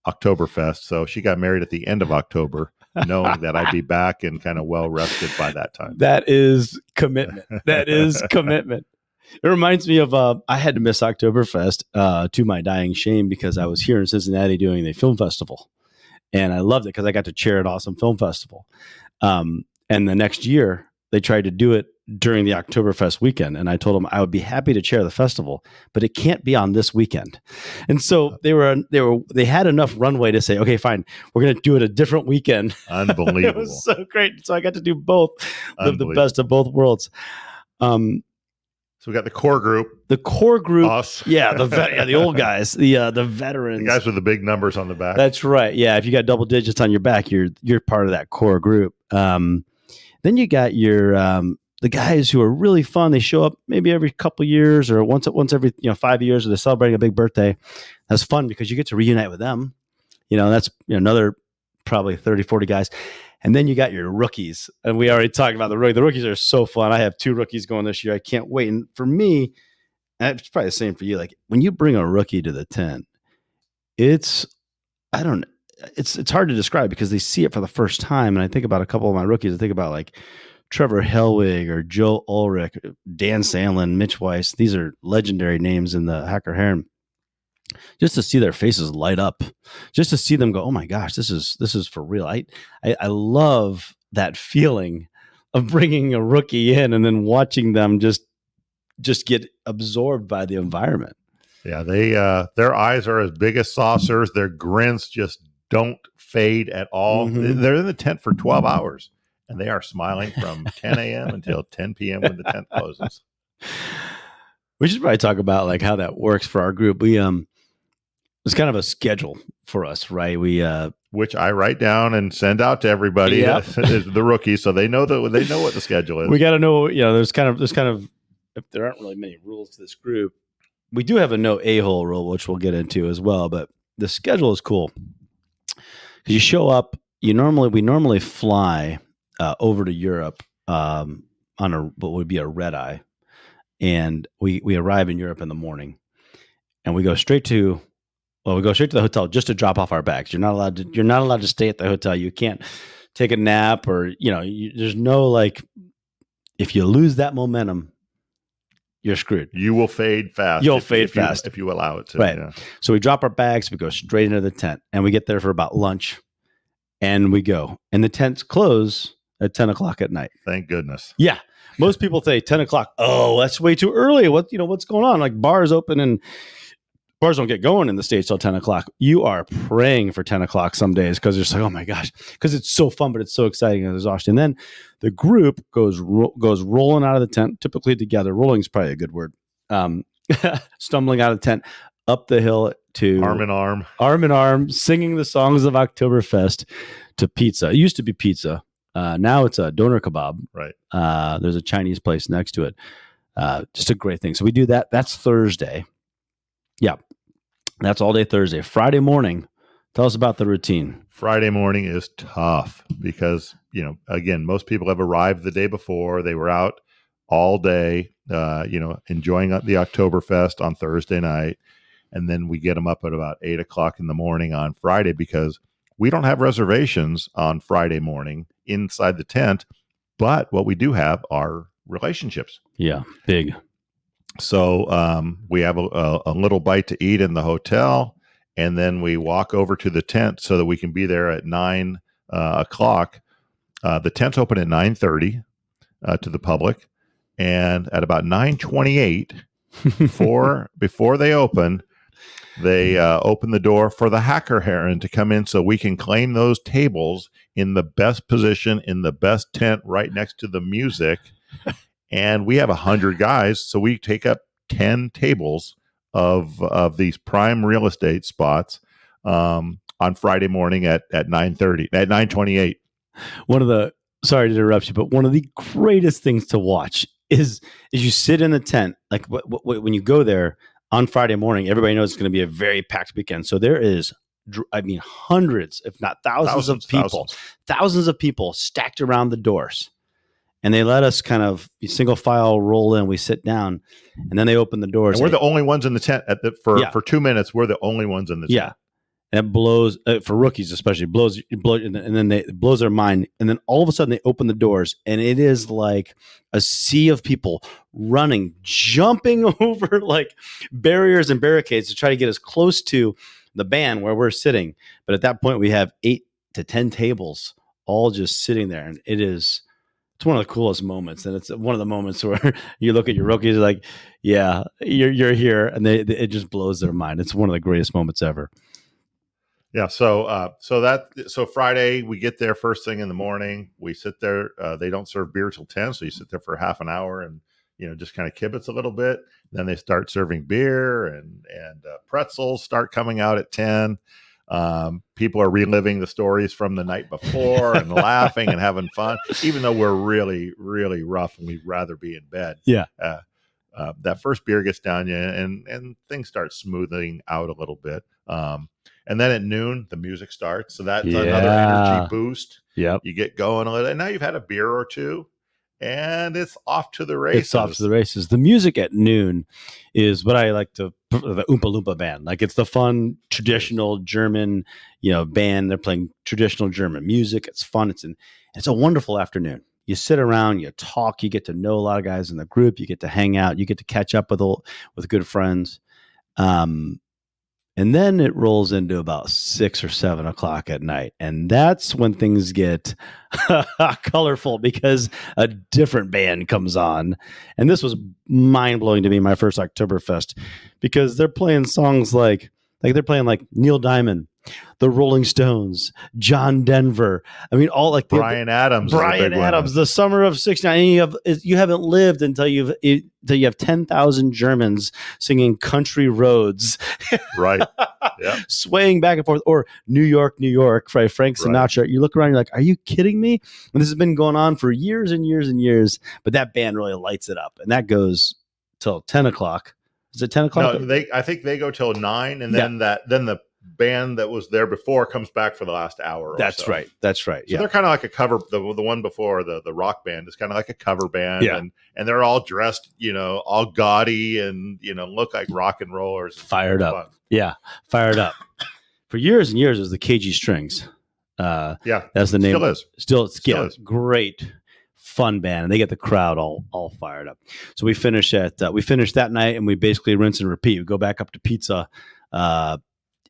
Oktoberfest. So she got married at the end of October, knowing that I'd be back and kind of well rested by that time. that is commitment. That is commitment. It reminds me of uh, I had to miss Oktoberfest uh, to my dying shame because I was here in Cincinnati doing the film festival, and I loved it because I got to chair an awesome film festival. Um, and the next year they tried to do it during the Oktoberfest weekend, and I told them I would be happy to chair the festival, but it can't be on this weekend. And so they were they were they had enough runway to say, okay, fine, we're going to do it a different weekend. Unbelievable. it was so great. So I got to do both, live the best of both worlds. Um, So we got the core group, the core group, us. yeah, the vet, yeah, the old guys, the uh, the The veterans. guys with the big numbers on the back. That's right. Yeah, if you got double digits on your back, you're you're part of that core group. Um, then you got your um, the guys who are really fun. They show up maybe every couple years or once once every you know five years, or they're celebrating a big birthday. That's fun because you get to reunite with them. You know, that's you know, another probably 30, 40 guys. And then you got your rookies. And we already talked about the rookies. The rookies are so fun. I have two rookies going this year. I can't wait. And for me, and it's probably the same for you. Like when you bring a rookie to the tent, it's I don't it's it's hard to describe because they see it for the first time. And I think about a couple of my rookies. I think about like Trevor Hellwig or Joe Ulrich, Dan Sandlin, Mitch Weiss. These are legendary names in the Hacker Herren. Just to see their faces light up, just to see them go, oh my gosh, this is this is for real. I I, I love that feeling of bringing a rookie in and then watching them just just get absorbed by the environment. Yeah, they uh their eyes are as big as saucers. Their grins just don't fade at all. Mhm. They're in the tent for 12 hours and they are smiling from 10 a.m. until 10 p.m. when the tent closes. We should probably talk about like how that works for our group. We um it's kind of a schedule for us, right? We uh Which I write down and send out to everybody, Yep. the rookies, so they know that they know what the schedule is. we got to know, you know, there's kind of there's kind of if there aren't really many rules to this group. We do have a no a-hole rule which we'll get into as well, but the schedule is cool. Cuz you show up, you normally we normally fly uh, over to Europe um on a what would be a red eye. And we we arrive in Europe in the morning and we go straight to well, we go straight to the hotel just to drop off our bags. You're not allowed to. You're not allowed to stay at the hotel. You can't take a nap or you know. You, there's no like. If you lose that momentum, you're screwed. you will fade fast. You'll if- fade if you- fast. if you allow it to. Right. yeah. So we drop our bags. We go straight into the tent, and we get there for about lunch, and we go. And the tents close at ten o'clock at night. Thank goodness. Yeah. Most people say 10 o'clock. Oh, that's way too early. What, you know, what's going on? Like bars open and bars don't get going in the States till 10 o'clock. You are praying for 10 o'clock some days because you're just like, oh my gosh, because it's so fun, but it's so exciting and exhausting. And then the group goes, ro- goes rolling out of the tent, typically together. Rolling is probably a good word. Um, stumbling out of the tent up the hill to Arm in arm. arm in arm, singing the songs of Oktoberfest to pizza. It used to be pizza. Uh, now it's a doner kebab. Right. Uh, there's a Chinese place next to it. Uh, just a great thing. So we do that. That's Thursday. Yeah. That's all day Thursday. Friday morning. Tell us about the routine. Friday morning is tough because, you know, again, most people have arrived the day before. They were out all day, uh, you know, enjoying the Oktoberfest on Thursday night. And then we get them up at about eight o'clock in the morning on Friday because we don't have reservations on Friday morning inside the tent. But what we do have are relationships. Yeah. Big. So um, we have a, a, little bite to eat in the hotel, and then we walk over to the tent so that we can be there at nine uh, o'clock. Uh, the tent's open at nine thirty uh, to the public, and at about nine twenty eight, before they open, they uh, open the door for the hacker herren to come in so we can claim those tables in the best position in the best tent right next to the music. And we have a hundred guys so we take up 10 tables of of these prime real estate spots um, on friday morning at at 9.30 at 9.28 one of the sorry to interrupt you, but one of the greatest things to watch is is you sit in the tent like wh- wh- when you go there on Friday morning. Everybody knows it's going to be a very packed weekend, so there is. I mean, hundreds, if not thousands, of people, thousands. thousands of people stacked around the doors. And they let us kind of single file roll in. We sit down, and then they open the doors. and we're the only ones in the tent at the for Yeah. for two minutes we're the only ones in the yeah, tent and it blows uh, for rookies especially blows blow, and then- they blows their mind and then all of a sudden they open the doors and it is like a sea of people running jumping over like barriers and barricades to try to get as close to the band where we're sitting. But at that point we have eight to ten tables all just sitting there and it is it's one of the coolest moments and it's one of the moments where you look at your rookies like yeah you're, you're here and they, they- it just blows their mind. It's one of the greatest moments ever Yeah. So, uh, so that so Friday we get there first thing in the morning. We sit there. Uh, they don't serve beer till ten, so you sit there for half an hour and you know just kind of kibitz a little bit. Then they start serving beer and and uh, pretzels start coming out at ten. Um, people are reliving the stories from the night before and laughing and having fun, even though we're really really rough and we'd rather be in bed. Yeah. Uh, uh, that first beer gets down you and and things start smoothing out a little bit. Um, and then at noon, the music starts. So that's another energy boost. yep You get going a little. And now you've had a beer or two, and it's off to the races. It's off to the races. The music at noon is what I like to the Oompa Loompa band. Like it's the fun traditional German, you know, band. They're playing traditional German music. It's fun. It's an it's a wonderful afternoon. You sit around, you talk, you get to know a lot of guys in the group. You get to hang out. You get to catch up with old, with good friends. Um, And then it rolls into about six or seven o'clock at night. And that's when things get colorful because a different band comes on. And this was mind blowing to me, my first Oktoberfest, because they're playing songs like, like they're playing like Neil Diamond, the Rolling Stones, John Denver. I mean, all like the, Bryan Adams. Bryan big one. Adams, the summer of '69. You have you haven't lived until you've until you have ten thousand Germans singing "Country Roads," Right. Yeah. swaying back and forth, or "New York, New York" by Frank Right. Sinatra. You look around, you're like, "Are you kidding me?" And this has been going on for years and years and years. But that band really lights it up, and that goes till ten o'clock. Is it ten o'clock? No, they. I think they go till nine, and Yeah. then that. Then the band that was there before comes back for the last hour. or That's so. right. That's right. So yeah. they're kind of like a cover. The the one before the the rock band is kind of like a cover band, Yeah. and and they're all dressed, you know, all gaudy and you know look like rock and rollers. Fired up. Fun. Yeah, fired up. For years and years, it was the Cagey Strings. Uh, Yeah, that's the name. still is. Still, it's Still yeah, is. great, fun band, and they get the crowd all all fired up. So we finish at uh, we finish that night, and we basically rinse and repeat. We go back up to pizza, uh,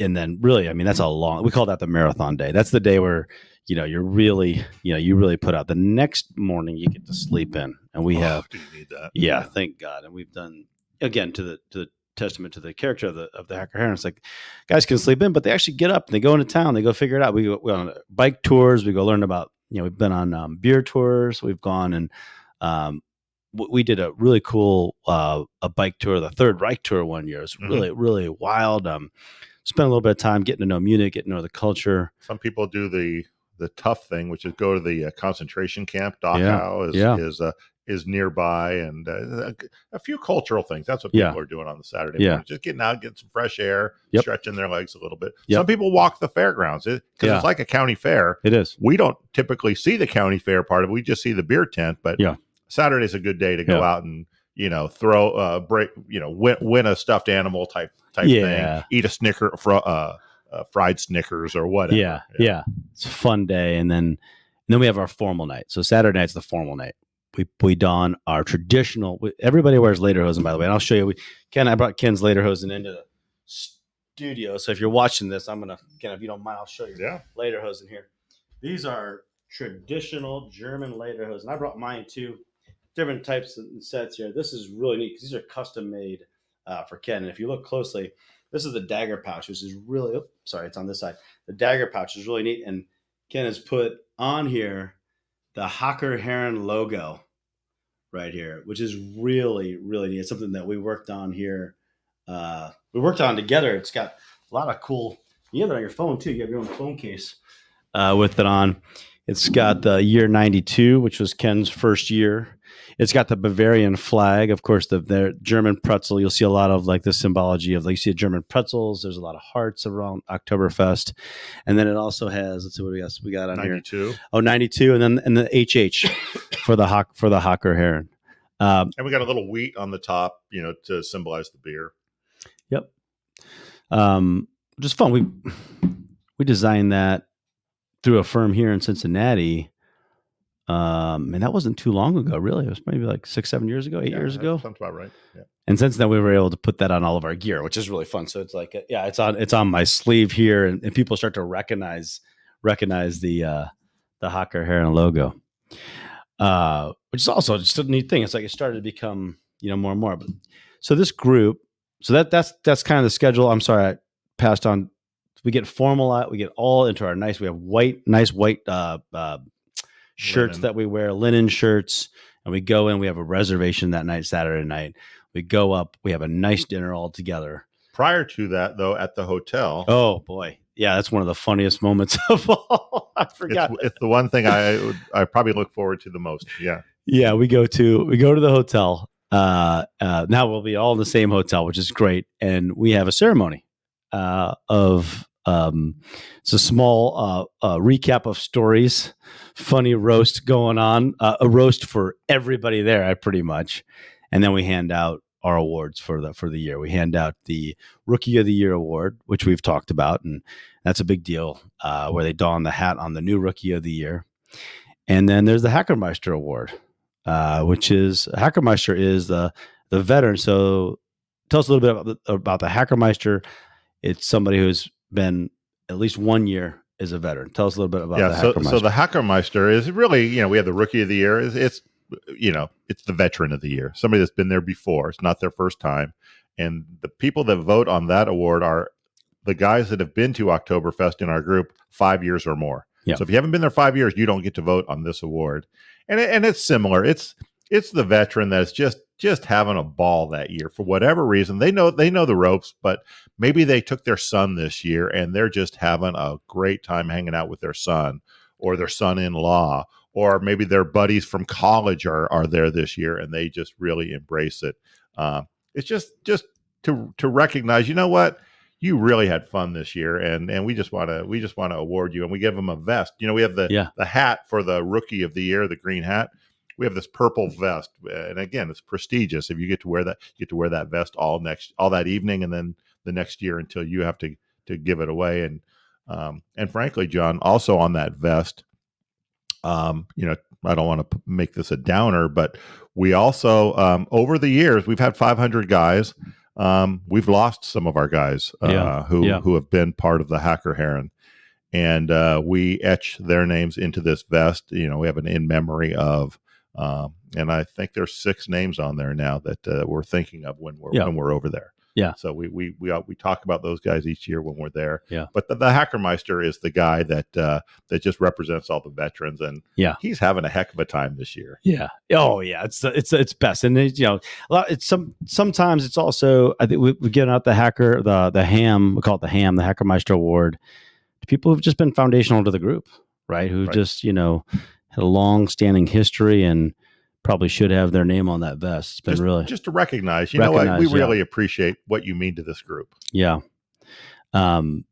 and then really, I mean, that's a long. We call that the marathon day. That's the day where you know you're really you know you really put out. The next morning, you get to sleep in, and we Oh, have do you need that? yeah, thank God. And we've done again to the to the testament to the character of the of the hacker herren. It's like guys can sleep in, but they actually get up and they go into town. They go figure it out. We go, we go on bike tours. We go learn about you know we've been on um, beer tours. We've gone and um, w- we did a really cool uh, a bike tour, the Third Reich tour one year. It was Mhm. really really wild. Um, spent a little bit of time getting to know Munich, getting to know the culture. Some people do the the tough thing, which is go to the uh, concentration camp. Yeah, Dachau is yeah. is uh, is nearby, and uh, a, a few cultural things. That's what Yeah. people are doing on the Saturday. Yeah. morning. just getting out, getting some fresh air, Yep. stretching their legs a little bit. Yep. Some people walk the fairgrounds because Yeah. it's like a county fair. It is. We don't typically see the county fair part of it. We just see the beer tent. But Yeah. Saturday's a good day to go Yeah. out and you know throw uh break you know win, win a stuffed animal type type Yeah. thing. Eat a snicker fr- uh, uh, fried Snickers or whatever. Yeah, yeah, It's a fun day, and then and then we have our formal night. So Saturday night's the formal night. We we don our traditional. Everybody wears lederhosen, by the way, and I'll show you. We, Ken, I brought Ken's lederhosen into the studio. So if you're watching this, I'm gonna Ken, if you don't mind, I'll show you Yeah. lederhosen here. These are traditional German lederhosen. I brought mine too. Different types and sets here. This is really neat because these are custom made uh, for Ken. And if you look closely, this is the dagger pouch, which is really. Oh, sorry, it's on this side. The dagger pouch is really neat, and Ken has put on here the Hacker Herren logo right here, which is really really neat. It's something that we worked on here. Uh, we worked on together. It's got a lot of cool. You have it on your phone too. You have your own phone case uh, with it on. It's got the year 92, which was Ken's first year. It's got the Bavarian flag, of course, the, the German pretzel. You'll see a lot of like the symbology of like you see German pretzels. There's a lot of hearts around Oktoberfest. And then it also has, let's see what we got, we got on here. 92. Oh, 92. And then and the HH for the Hock for the Hacker Herren. Um, And we got a little wheat on the top, you know, to symbolize the beer. Yep. Um, just fun. We we designed that through a firm here in Cincinnati. Um, and that wasn't too long ago, really. It was maybe like six, seven years ago, eight Yeah, years ago. Sounds about right. Yeah. And since then, we were able to put that on all of our gear, which is really fun. So it's like, uh, yeah, it's on it's on my sleeve here, and, and people start to recognize recognize the uh, the Hacker Herren logo, uh, which is also just a neat thing. It's like it started to become you know more and more. But so this group, so that that's that's kind of the schedule. I'm sorry, I passed on. We get formal out. We get all into our nice. We have white, nice white uh, uh, shirts Linen. that we wear, linen shirts, and we go in. We have a reservation that night, Saturday night. We go up. We have a nice dinner all together. Prior to that, though, at the hotel, Oh boy, yeah, that's one of the funniest moments of all. I forgot. it's, it's the one thing I I probably look forward to the most. Yeah. Yeah, we go to we go to the hotel. Uh, uh, now we'll be all in the same hotel, which is great, and we have a ceremony uh, of um, it's a small uh, uh, recap of stories, funny roast going on, uh, a roast for everybody there, I pretty much, and then we hand out our awards for the for the year. We hand out the Rookie of the Year award, which we've talked about, and that's a big deal, uh, where they don the hat on the new Rookie of the Year, and then there's the Hackermeister Award uh, which is Hackermeister is the the veteran. So tell us a little bit about the, about the Hackermeister. it's somebody who's been at least one year as a veteran. Tell us a little bit about yeah. the So, Hackermeister. so the Hackermeister is really, you know, we have the rookie of the year. It's, it's, you know, it's the veteran of the year, somebody that's been there before. It's not their first time. And the people that vote on that award are the guys that have been to Oktoberfest in our group five years or more. Yeah. So if you haven't been there five years, you don't get to vote on this award. And it, and it's similar. It's it's the veteran that's just just having a ball that year for whatever reason. They know they know the ropes, but maybe they took their son this year and they're just having a great time hanging out with their son or their son-in-law or maybe their buddies from college are are there this year and they just really embrace it. Uh, it's just just to to recognize, you know what, you really had fun this year, and and we just want to we just want to award you, and we give them a vest. You know, we have the Yeah. the hat for the rookie of the year, the green hat. We have this purple vest, and again, it's prestigious. If you get to wear that, you get to wear that vest all next all that evening, and then the next year until you have to to give it away. And um, and frankly, Jon, also on that vest, um, you know, I don't want to make this a downer, but we also um, over the years we've had 500 guys. Um, we've lost some of our guys uh, Yeah, who yeah. who have been part of the Hacker Herren, and uh, we etch their names into this vest. You know, we have an in memory of, um, and I think there's six names on there now that uh, we're thinking of when we're Yeah. when we're over there. Yeah. So we we we uh, we talk about those guys each year when we're there. Yeah. But the, the Hackermeister is the guy that uh, that just represents all the veterans, and Yeah. he's having a heck of a time this year. Yeah. Oh, yeah. It's it's it's best, and it, you know, a lot. It's some sometimes it's also. I think we, we give out the hacker the the ham. We call it the ham, the Hackermeister Award to people who've just been foundational to the group, right? Who Right. just you know had a long standing history and probably should have their name on that vest. It's been just, really just to recognize, you know what, we Recognize, yeah. really appreciate what you mean to this group. Yeah. Um,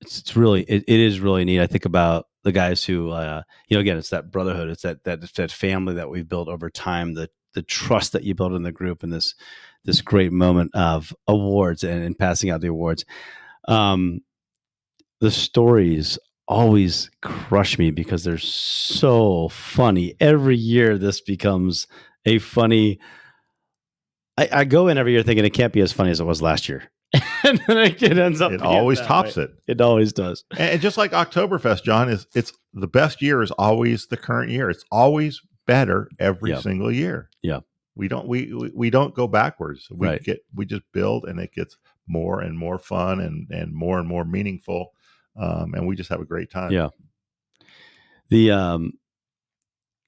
it's, it's really, it, it is really neat. I think about the guys who, uh, you know, again, it's that brotherhood. It's that, that, that family that we've built over time, the, the trust that you build in the group and this, this great moment of awards and, and passing out the awards. Um, the stories always crush me because they're so funny. Every year this becomes a funny, I, I go in every year thinking it can't be as funny as it was last year. and then it ends up It always tops way. it. It always does. And, just like Oktoberfest, Jon, is it's the best year is always the current year. It's always better every Yeah. single year. Yeah. We don't we we, we don't go backwards. We Right. get we just build and it gets more and more fun and and more and more meaningful. Um, and we just have a great time. Yeah. The um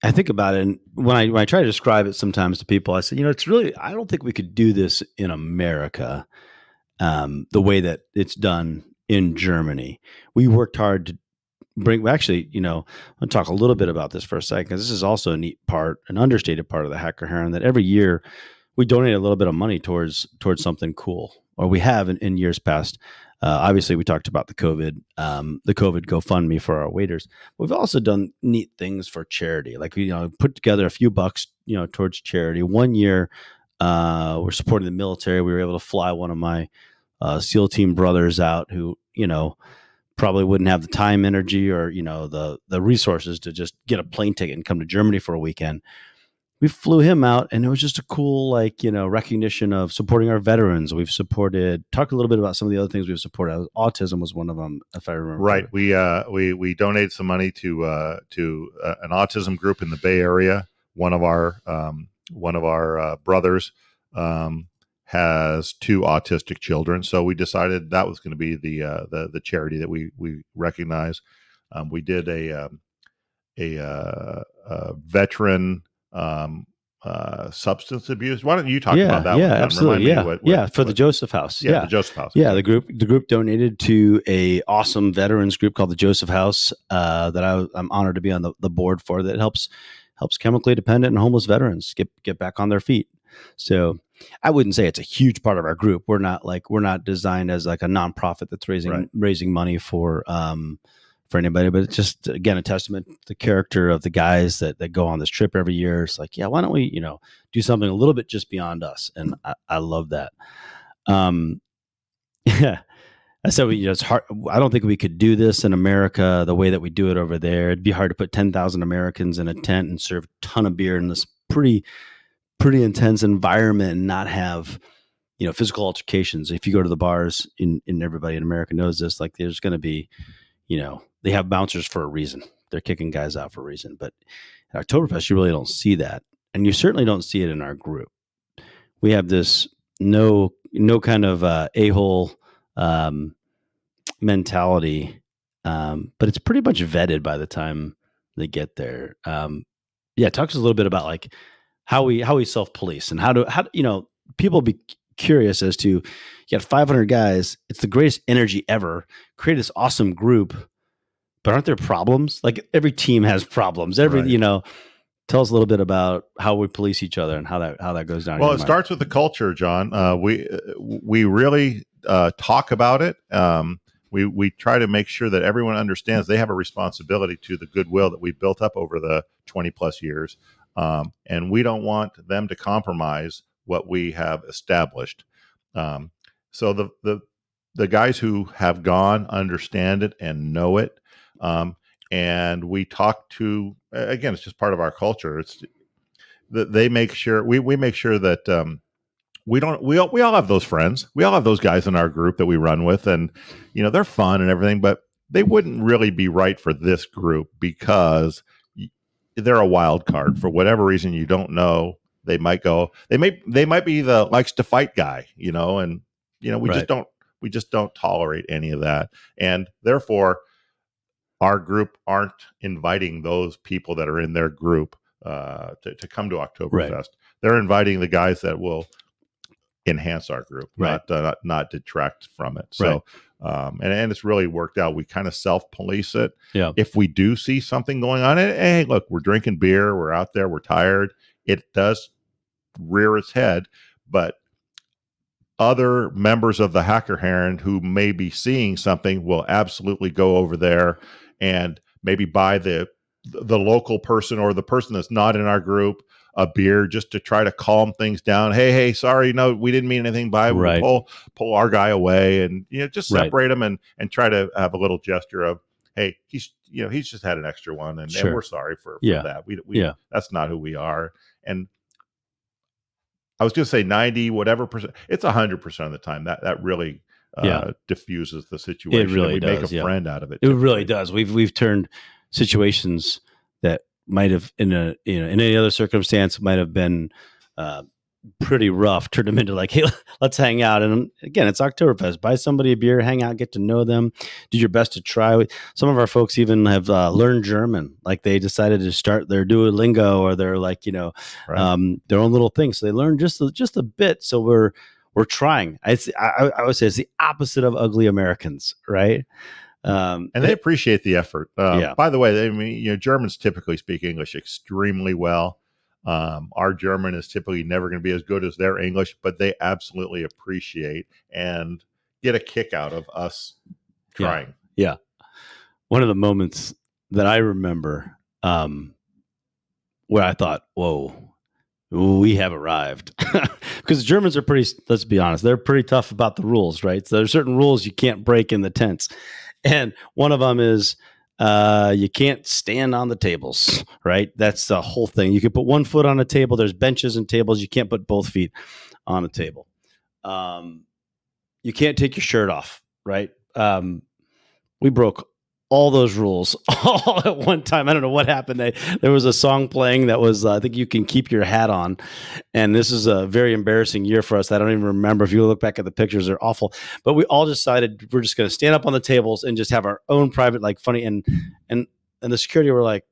I think about it and when I when I try to describe it sometimes to people, I say, you know, it's really I don't think we could do this in America um the way that it's done in Germany. We worked hard to bring actually, you know, I'll talk a little bit about this for a second because this is also a neat part, an understated part of the Hacker Herren that every year we donate a little bit of money towards towards something cool, or we have in, in years past. Uh, obviously, we talked about the COVID, um, the COVID GoFundMe for our waiters. We've also done neat things for charity, like you know put together a few bucks, you know, towards charity. One year, uh, we're supporting the military. We were able to fly one of my uh, SEAL team brothers out, who you know probably wouldn't have the time, energy, or you know the the resources to just get a plane ticket and come to Germany for a weekend. We flew him out, and it was just a cool, like you know, recognition of supporting our veterans. We've supported. Talk a little bit about some of the other things we've supported. Autism was one of them, if I remember. Right. We uh we we donated some money to uh to uh, an autism group in the Bay Area. One of our um one of our uh, brothers um has two autistic children, so we decided that was going to be the uh the the charity that we we recognize. Um, we did a um, a, uh, a veteran um uh substance abuse. Why don't you talk yeah, about that? yeah, one, absolutely, yeah, what- yeah, what- for the Joseph House, yeah, yeah, the Joseph House. Yeah, the group the group donated to a awesome veterans group called the Joseph House uh, that I, I'm honored to be on the, the board for. That helps helps chemically dependent and homeless veterans get get back on their feet. So I wouldn't say it's a huge part of our group. We're not like we're not designed as like a nonprofit that's raising Right. raising money for um, for anybody. But it's just again a testament to the character of the guys that that go on this trip every year. It's like yeah, why don't we you know do something a little bit just beyond us? And I, I love that. Um, yeah. I said, you know, it's hard. I don't think we could do this in America the way that we do it over there. It'd be hard to put 10,000 Americans in a tent and serve a ton of beer in this pretty, pretty intense environment and not have you know, physical altercations. If you go to the bars, in, in everybody in America knows this, like there's going to be, you know, they have bouncers for a reason. They're kicking guys out for a reason. But at Oktoberfest, you really don't see that, and you certainly don't see it in our group. We have this no no kind of uh, a hole um, mentality, um, but it's pretty much vetted by the time they get there. Um, yeah, talk to us a little bit about like how we how we self police and how do how you know people be curious as to you got 500 guys. It's the greatest energy ever. Create this awesome group, but aren't there problems? Like every team has problems. Every Right. you know. Tell us a little bit about how we police each other and how that how that goes down. Well, it mind. starts with the culture, Jon. Uh, we uh, we really uh, talk about it. Um, we we try to make sure that everyone understands they have a responsibility to the goodwill that we built up over the twenty plus years, um, and we don't want them to compromise what we have established. Um, so the the the guys who have gone understand it and know it. Um, and we talk to again it's just part of our culture it's that they make sure we we make sure that um, we don't we all, we all have those friends we all have those guys in our group that we run with and you know they're fun and everything but they wouldn't really be right for this group because they're a wild card for whatever reason you don't know they might go they may they might be the likes to fight guy you know and you know we Right. just don't we just don't tolerate any of that and therefore our group aren't inviting those people that are in their group uh, to, to come to Oktoberfest. They're inviting the guys that will enhance our group, Right. not, uh, not not detract from it. So, um, and and it's really worked out. We kind of self police it. Yeah. If we do see something going on, eh, hey, look, we're drinking beer, we're out there, we're tired. It does rear its head, but other members of the hacker herren who may be seeing something will absolutely go over there and maybe buy the the local person or the person that's not in our group a beer just to try to calm things down. Hey, hey, sorry, no, we didn't mean anything by Right. pull pull our guy away and you know just Right. separate them and and try to have a little gesture of hey, he's you know he's just had an extra one and, and we're sorry for, for Yeah. that. We we Yeah. that's not who we are. And I was going to say 90 whatever percent. It's 100% of the time that that really uh, Yeah. diffuses the situation. and really we make a yeah. friend out of it. It really does. We've we've turned situations that might have in a you know in any other circumstance might have been uh, pretty rough. Turned them into like, hey, let's hang out. And again, it's Oktoberfest. Buy somebody a beer, hang out, get to know them, do your best to try. Some of our folks even have uh, learned German. Like they decided to start their Duolingo or their like you know Right. um, their own little thing. So they learn just a, just a bit. So we're we're trying. I, I I would say it's the opposite of ugly Americans, right? Um, and they appreciate the effort. Uh, Yeah. By the way, they, I mean, you know, Germans typically speak English extremely well. Um, our German is typically never going to be as good as their English, but they absolutely appreciate and get a kick out of us trying. Yeah. trying. one of the moments that I remember um, where I thought, "Whoa, we have arrived," because Germans are pretty. Let's be honest, they're pretty tough about the rules, right? So there's certain rules you can't break in the tents, and one of them is uh, you can't stand on the tables, right? That's the whole thing. You can put one foot on a table. There's benches and tables. You can't put both feet on a table. Um, you can't take your shirt off, right? Um, we broke all those rules all at one time. I don't know what happened. They, there was a song playing that was, uh, I think you can keep your hat on. And this is a very embarrassing year for us. I don't even remember. If you look back at the pictures, they're awful. But we all decided we're just going to stand up on the tables and just have our own private, like funny. And, and, and the security were like,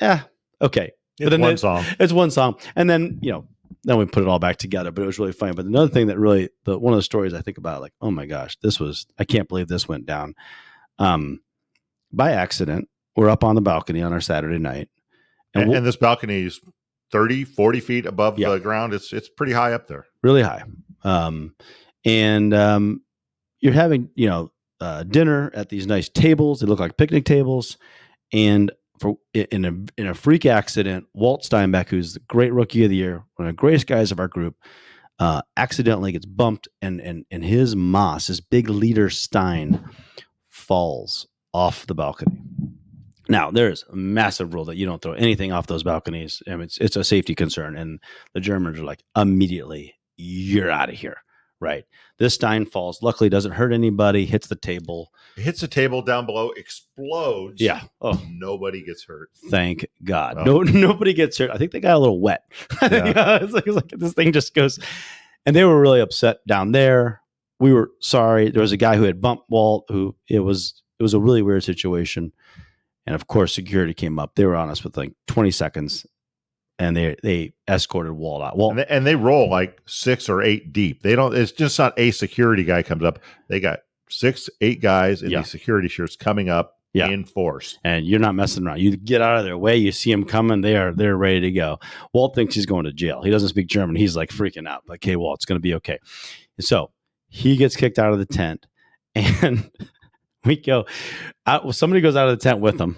yeah, okay. It's then one song. It's one song. And then, you know, then we put it all back together, but it was really funny. But another thing that really, the one of the stories I think about, like, oh my gosh, this was, I can't believe this went down. Um, by accident, we're up on the balcony on our Saturday night. And, we'll- and this balcony is 30, 40 feet above Yeah. the ground. It's it's pretty high up there. really high. Um, and um, you're having, you know, uh, dinner at these nice tables. They look like picnic tables. And for in a in a freak accident, Walt Steinbeck, who's the great rookie of the year, one of the greatest guys of our group, uh, accidentally gets bumped, and and and his Moss, his big leader Stein, falls off the balcony. Now, there's a massive rule that you don't throw anything off those balconies. I mean, it's it's a safety concern, and the Germans are like immediately, you're out of here, Right. This Stein falls. Luckily, doesn't hurt anybody. Hits the table. It hits the table down below, explodes. Yeah. Oh, Nobody gets hurt. thank God. Well. No, nobody gets hurt. I think they got a little wet. Yeah. uh, it's, like, it's like this thing just goes, and they were really upset down there. We were sorry. There was a guy who had bumped Walt. Who it was. It was a really weird situation, and of course, security came up. They were on us with like twenty seconds, and they they escorted Walt out. Walt And they, and they roll like six or eight deep. They don't. It's just not a security guy comes up. They got six, eight guys in Yeah. these security shirts coming up Yeah. in force. and you're not messing around. You get out of their way. You see them coming. They are they're ready to go. Walt thinks he's going to jail. He doesn't speak German. He's like freaking out. Like, hey, Walt, it's going to be okay. So he gets kicked out of the tent, and we go. Out, somebody goes out of the tent with him.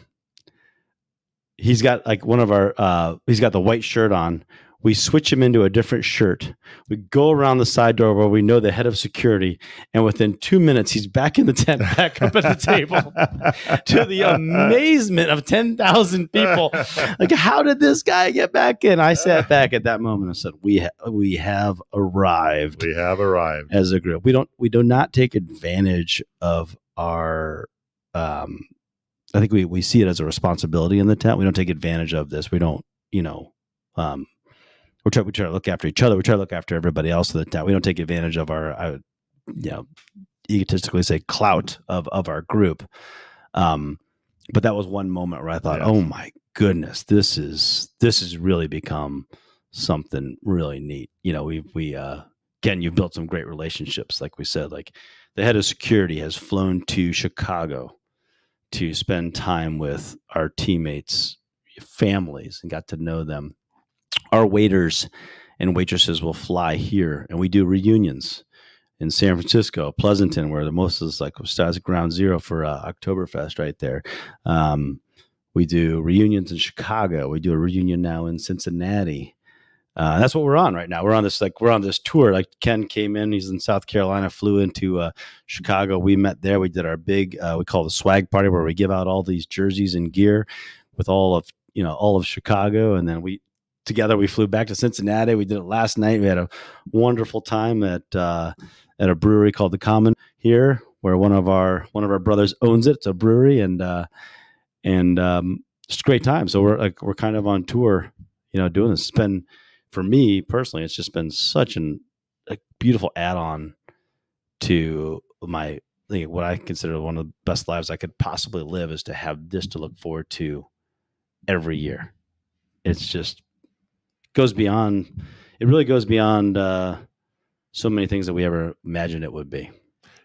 He's got like one of our. uh He's got the white shirt on. We switch him into a different shirt. We go around the side door where we know the head of security, and within two minutes, he's back in the tent, back up at the table to the amazement of 10,000 people. Like, how did this guy get back in? I sat back at that moment and said, "We ha- we have arrived we have arrived. as a group. We don't we do not take advantage of our. Um, I think we we see it as a responsibility in the tent. We don't take advantage of this. We don't, you know, um, we try we try to look after each other. We try to look after everybody else in the tent. We don't take advantage of our, I would, you know, egotistically say clout of of our group. Um, but that was one moment where I thought, Yeah. oh my goodness, this is this has really become something really neat. You know, we we uh Ken, you've built some great relationships, like we said. Like the head of security has flown to Chicago to spend time with our teammates' families and got to know them. Our waiters and waitresses will fly here, and we do reunions in San Francisco, Pleasanton, where the most is like starts ground zero for uh, Oktoberfest right there. Um, we do reunions in Chicago. We do a reunion now in Cincinnati. Uh, that's what we're on right now. We're on this like we're on this tour. Like Ken came in, he's in South Carolina, flew into uh, Chicago. We met there. We did our big uh, we call the swag party where we give out all these jerseys and gear with all of you know all of Chicago, and then we together we flew back to Cincinnati. We did it last night. We had a wonderful time at uh, at a brewery called the Common here, where one of our one of our brothers owns it. It's a brewery, and uh, and um, just a great time. So we're like we're kind of on tour, you know, doing this. It's been for me personally, it's just been such an a beautiful add on to my what I consider one of the best lives I could possibly live is to have this to look forward to every year. It's just goes beyond. It really goes beyond uh, so many things that we ever imagined it would be.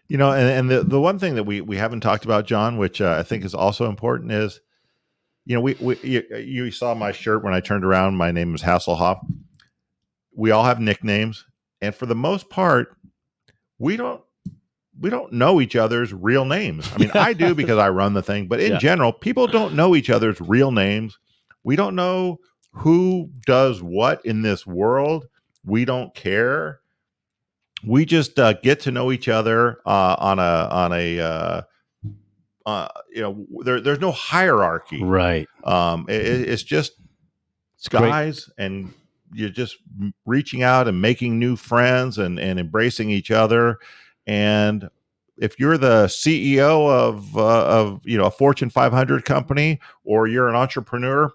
You know, and, and the, the one thing that we, we haven't talked about, Jon, which uh, I think is also important is, you know, we, we you, you saw my shirt when I turned around. My name is Hasselhoff. We all have nicknames, and for the most part, we don't we don't know each other's real names. I mean, I do because I run the thing, but in Yeah. general, people don't know each other's real names. We don't know who does what in this world. We don't care we just uh, get to know each other uh, on a on a uh, uh, you know there, there's no hierarchy Right. um, it, it- it's just It's great. guys and you're just reaching out and making new friends and, and embracing each other and if you're the ceo of uh, of you know a fortune 500 company or you're an entrepreneur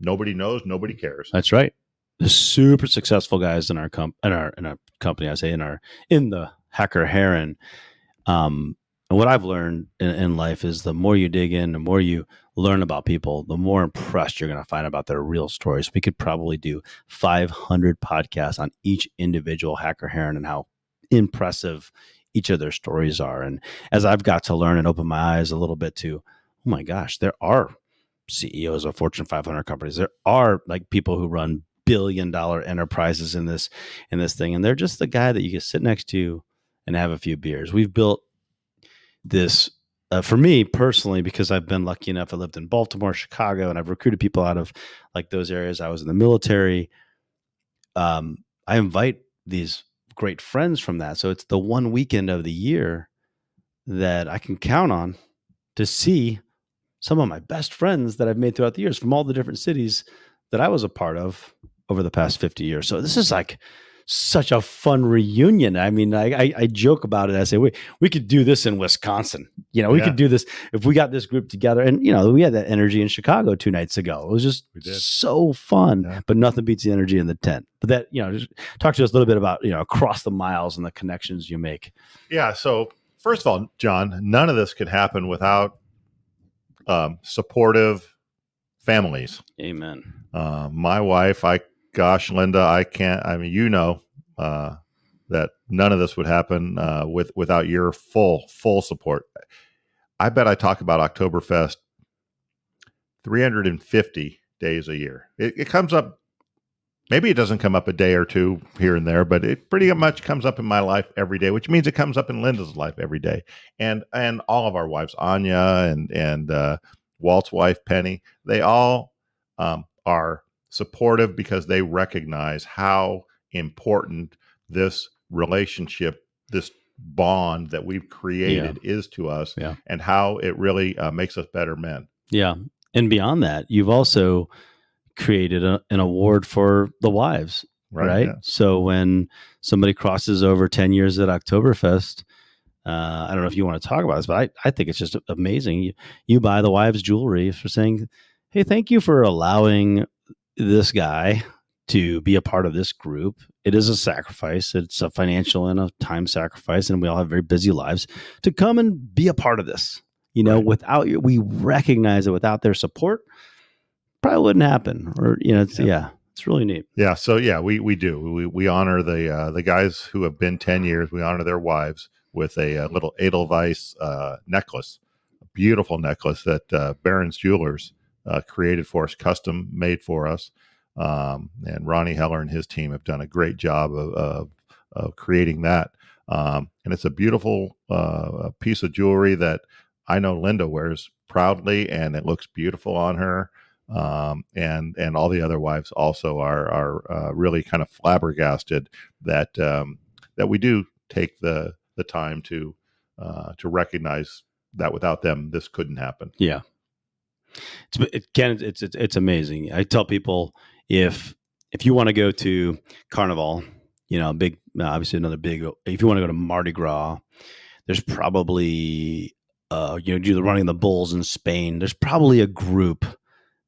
nobody knows nobody cares That's right. The super successful guys in our comp in our in our company, I say in our in the hacker herren. Um, and what I've learned in, in life is the more you dig in, the more you learn about people, the more impressed you're going to find about their real stories. We could probably do 500 podcasts on each individual hacker herren and how impressive each of their stories are. And as I've got to learn and open my eyes a little bit to, oh my gosh, there are CEOs of Fortune 500 companies. There are like people who run billion dollar enterprises in this in this thing, and they're just the guy that you can sit next to and have a few beers. We've built this uh, for me personally because I've been lucky enough. I lived in Baltimore, Chicago, and I've recruited people out of like those areas. I was in the military. Um, I invite these great friends from that, so it's the one weekend of the year that I can count on to see some of my best friends that I've made throughout the years from all the different cities that I was a part of over the past 50 years. So this is like such a fun reunion. I mean, I, I, I joke about it. I say we we could do this in Wisconsin. You know, we Yeah. could do this if we got this group together. And you know, we had that energy in Chicago two nights ago. It was just so fun. Yeah. But nothing beats the energy in the tent. But that you know, just talk to us a little bit about you know across the miles and the connections you make. Yeah. So first of all, Jon, none of this could happen without um, supportive families. Amen. Uh, my wife, I gosh, Linda, I can't. I mean, you know uh, that none of this would happen uh, with without your full full support. I bet I talk about Oktoberfest 350 days a year. It, it comes up. Maybe it doesn't come up a day or two here and there, but it pretty much comes up in my life every day, which means it comes up in Linda's life every day, and and all of our wives, Anya and and uh, Walt's wife, Penny, they all um, are supportive because they recognize how important this relationship, this bond that we've created is to us, Yeah. and how it really uh, makes us better men. Yeah. And beyond that, you've also created a, an award for the wives, right? Yeah. So when somebody crosses over 10 years at Oktoberfest, uh, I don't know if you want to talk about this, but I, I think it's just amazing. You, you buy the wives jewelry for saying, Hey, thank you for allowing this guy to be a part of this group. It is a sacrifice. It's a financial and a time sacrifice, and we all have very busy lives to come and be a part of this. You know, Right. without your, we recognize that without their support, probably wouldn't happen. Or you know, it's, Yeah. yeah, it's really neat. Yeah, so yeah, we we do. We we honor the uh, the guys who have been ten years. We honor their wives with a, uh little Edelweiss uh, necklace, a beautiful necklace that uh, Barron's Jewelers uh, created for us, custom made for us. Um, and Ronnie Heller and his team have done a great job of of, of creating that. Um, and it's a beautiful uh, piece of jewelry that I know Linda wears proudly, and it looks beautiful on her um, and and all the other wives also are are uh, really kind of flabbergasted that um, that we do take the the time to uh, to recognize that without them this couldn't happen. Yeah, it's it can it's it's it's amazing. I tell people if if you want to go to Carnival, you know, big obviously another big. If you want to go to Mardi Gras, there's probably uh you know do the running the bulls in Spain. There's probably a group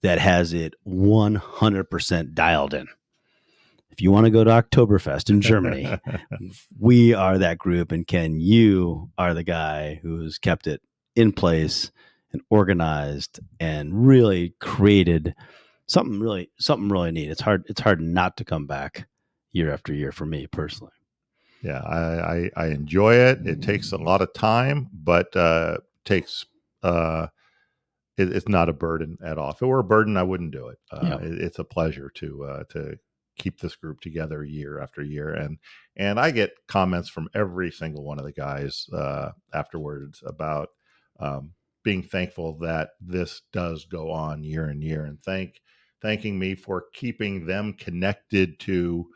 that has it 100% dialed in. If you want to go to Oktoberfest in Germany, we are that group and ken you are the guy who's kept it in place and organized and really created something really something really neat it's hard it's hard not to come back year after year for me personally yeah, I, I I enjoy it. It takes a lot of time, but uh, takes uh, it, it's not a burden at all. If it were a burden, I wouldn't do it. Uh, Yeah. it- it's a pleasure to uh, to keep this group together year after year, and and I get comments from every single one of the guys uh, afterwards about um, being thankful that this does go on year and year, and thank thanking me for keeping them connected to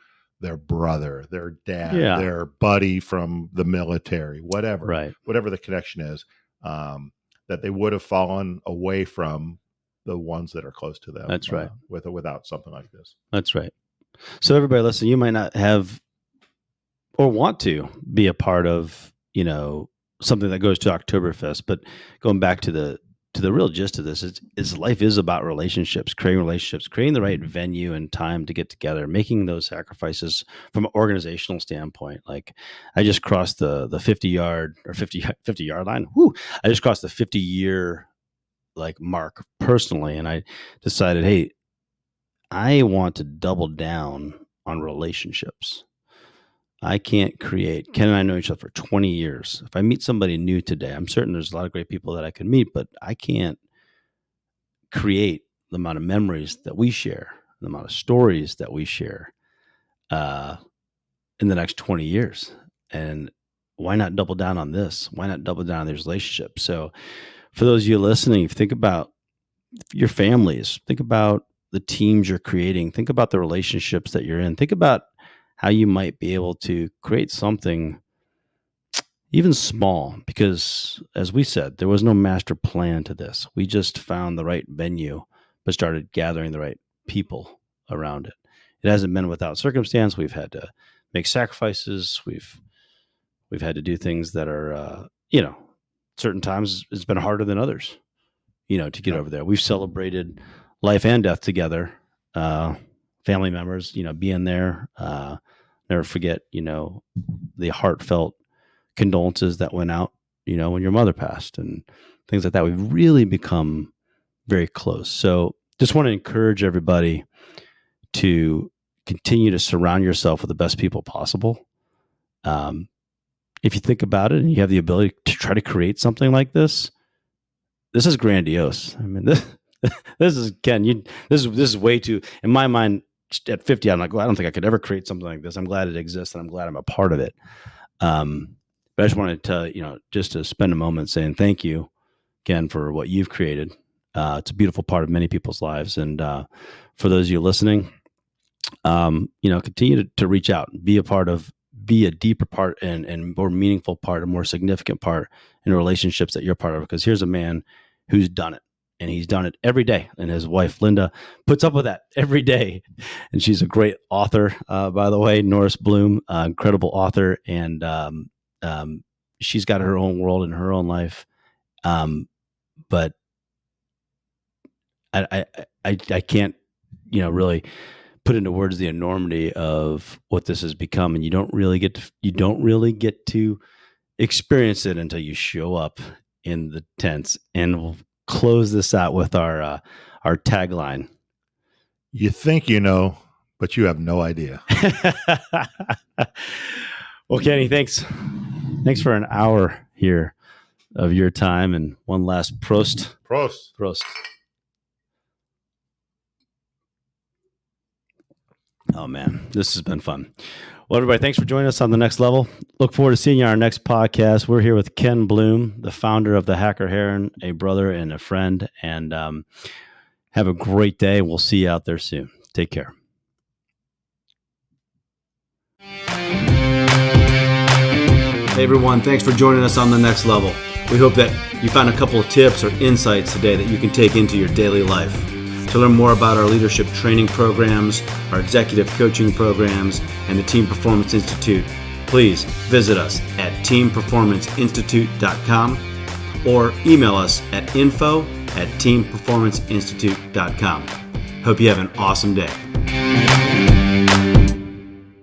their brother, their dad, Yeah. their buddy from the military, whatever right whatever the connection is, um, that they would have fallen away from the ones that are close to them. That's right. uh, with or without something like this. that's right so everybody listen you might not have or want to be a part of you know something that goes to oktoberfest but going back to the to the real gist of this is, is life is about relationships creating relationships creating the right venue and time to get together making those sacrifices from an organizational standpoint. Like i just crossed the the 50 yard or 50 50 yard line. Whew, i just crossed the 50 year like mark personally and i decided hey i want to double down on relationships I can't create. Ken and I know each other for 20 years. If I meet somebody new today, I'm certain there's a lot of great people that I could meet, but I can't create the amount of memories that we share, the amount of stories that we share uh, in the next 20 years. And why not double down on this? Why not double down on these relationships? So, for those of you listening, think about your families, think about the teams you're creating, think about the relationships that you're in, think about how you might be able to create something even small because as we said there was no master plan to this we just found the right venue but started gathering the right people around it it hasn't been without circumstance we've had to make sacrifices. We've we've had to do things that are uh, you know certain times it's been harder than others. You know to get over there. We've celebrated life and death together. Uh, family members, you know, being there. Uh, never forget, you know, the heartfelt condolences that went out, you know, when your mother passed and things like that. We've really become very close. So just want to encourage everybody to continue to surround yourself with the best people possible. Um, if you think about it and you have the ability to try to create something like this, this is grandiose. I mean, this, this is Ken. You this is this is way too in my mind. At fifty, I'm like, well, I don't think I could ever create something like this. I'm glad it exists, and I'm glad I'm a part of it. Um, but I just wanted to, you know, just to spend a moment saying thank you, again for what you've created. Uh, it's a beautiful part of many people's lives, and uh, for those of you listening, um, you know, continue to, to reach out, be a part of, be a deeper part and and more meaningful part, a more significant part in relationships that you're part of. Because here's a man who's done it, and he's done it every day, and his wife Linda puts up with that every day, and she's a great author, uh, by the way, Norris Bloom, uh, incredible author, and um, um, she's got her own world and her own life, um, but I, I I I can't you know really put into words the enormity of what this has become. And you don't really get to you don't really get to experience it until you show up in the tents. And close this out with our uh, our tagline You think you know, but you have no idea. well kenny thanks thanks for an hour here of your time and one last prost Prost. Prost. Oh man, this has been fun. Well, everybody, thanks for joining us on the next level. Look forward to seeing you on our next podcast. We're here with Ken Bloom, the founder of the Hacker Herren, a brother and a friend. And um, have a great day. We'll see you out there soon. Take care. Hey everyone, thanks for joining us on the next level. We hope that you found a couple of tips or insights today that you can take into your daily life. To learn more about our leadership training programs, our executive coaching programs, and the Team Performance Institute, please visit us at teamperformanceinstitute.com or email us at info at teamperformanceinstitute.com. Hope you have an awesome day.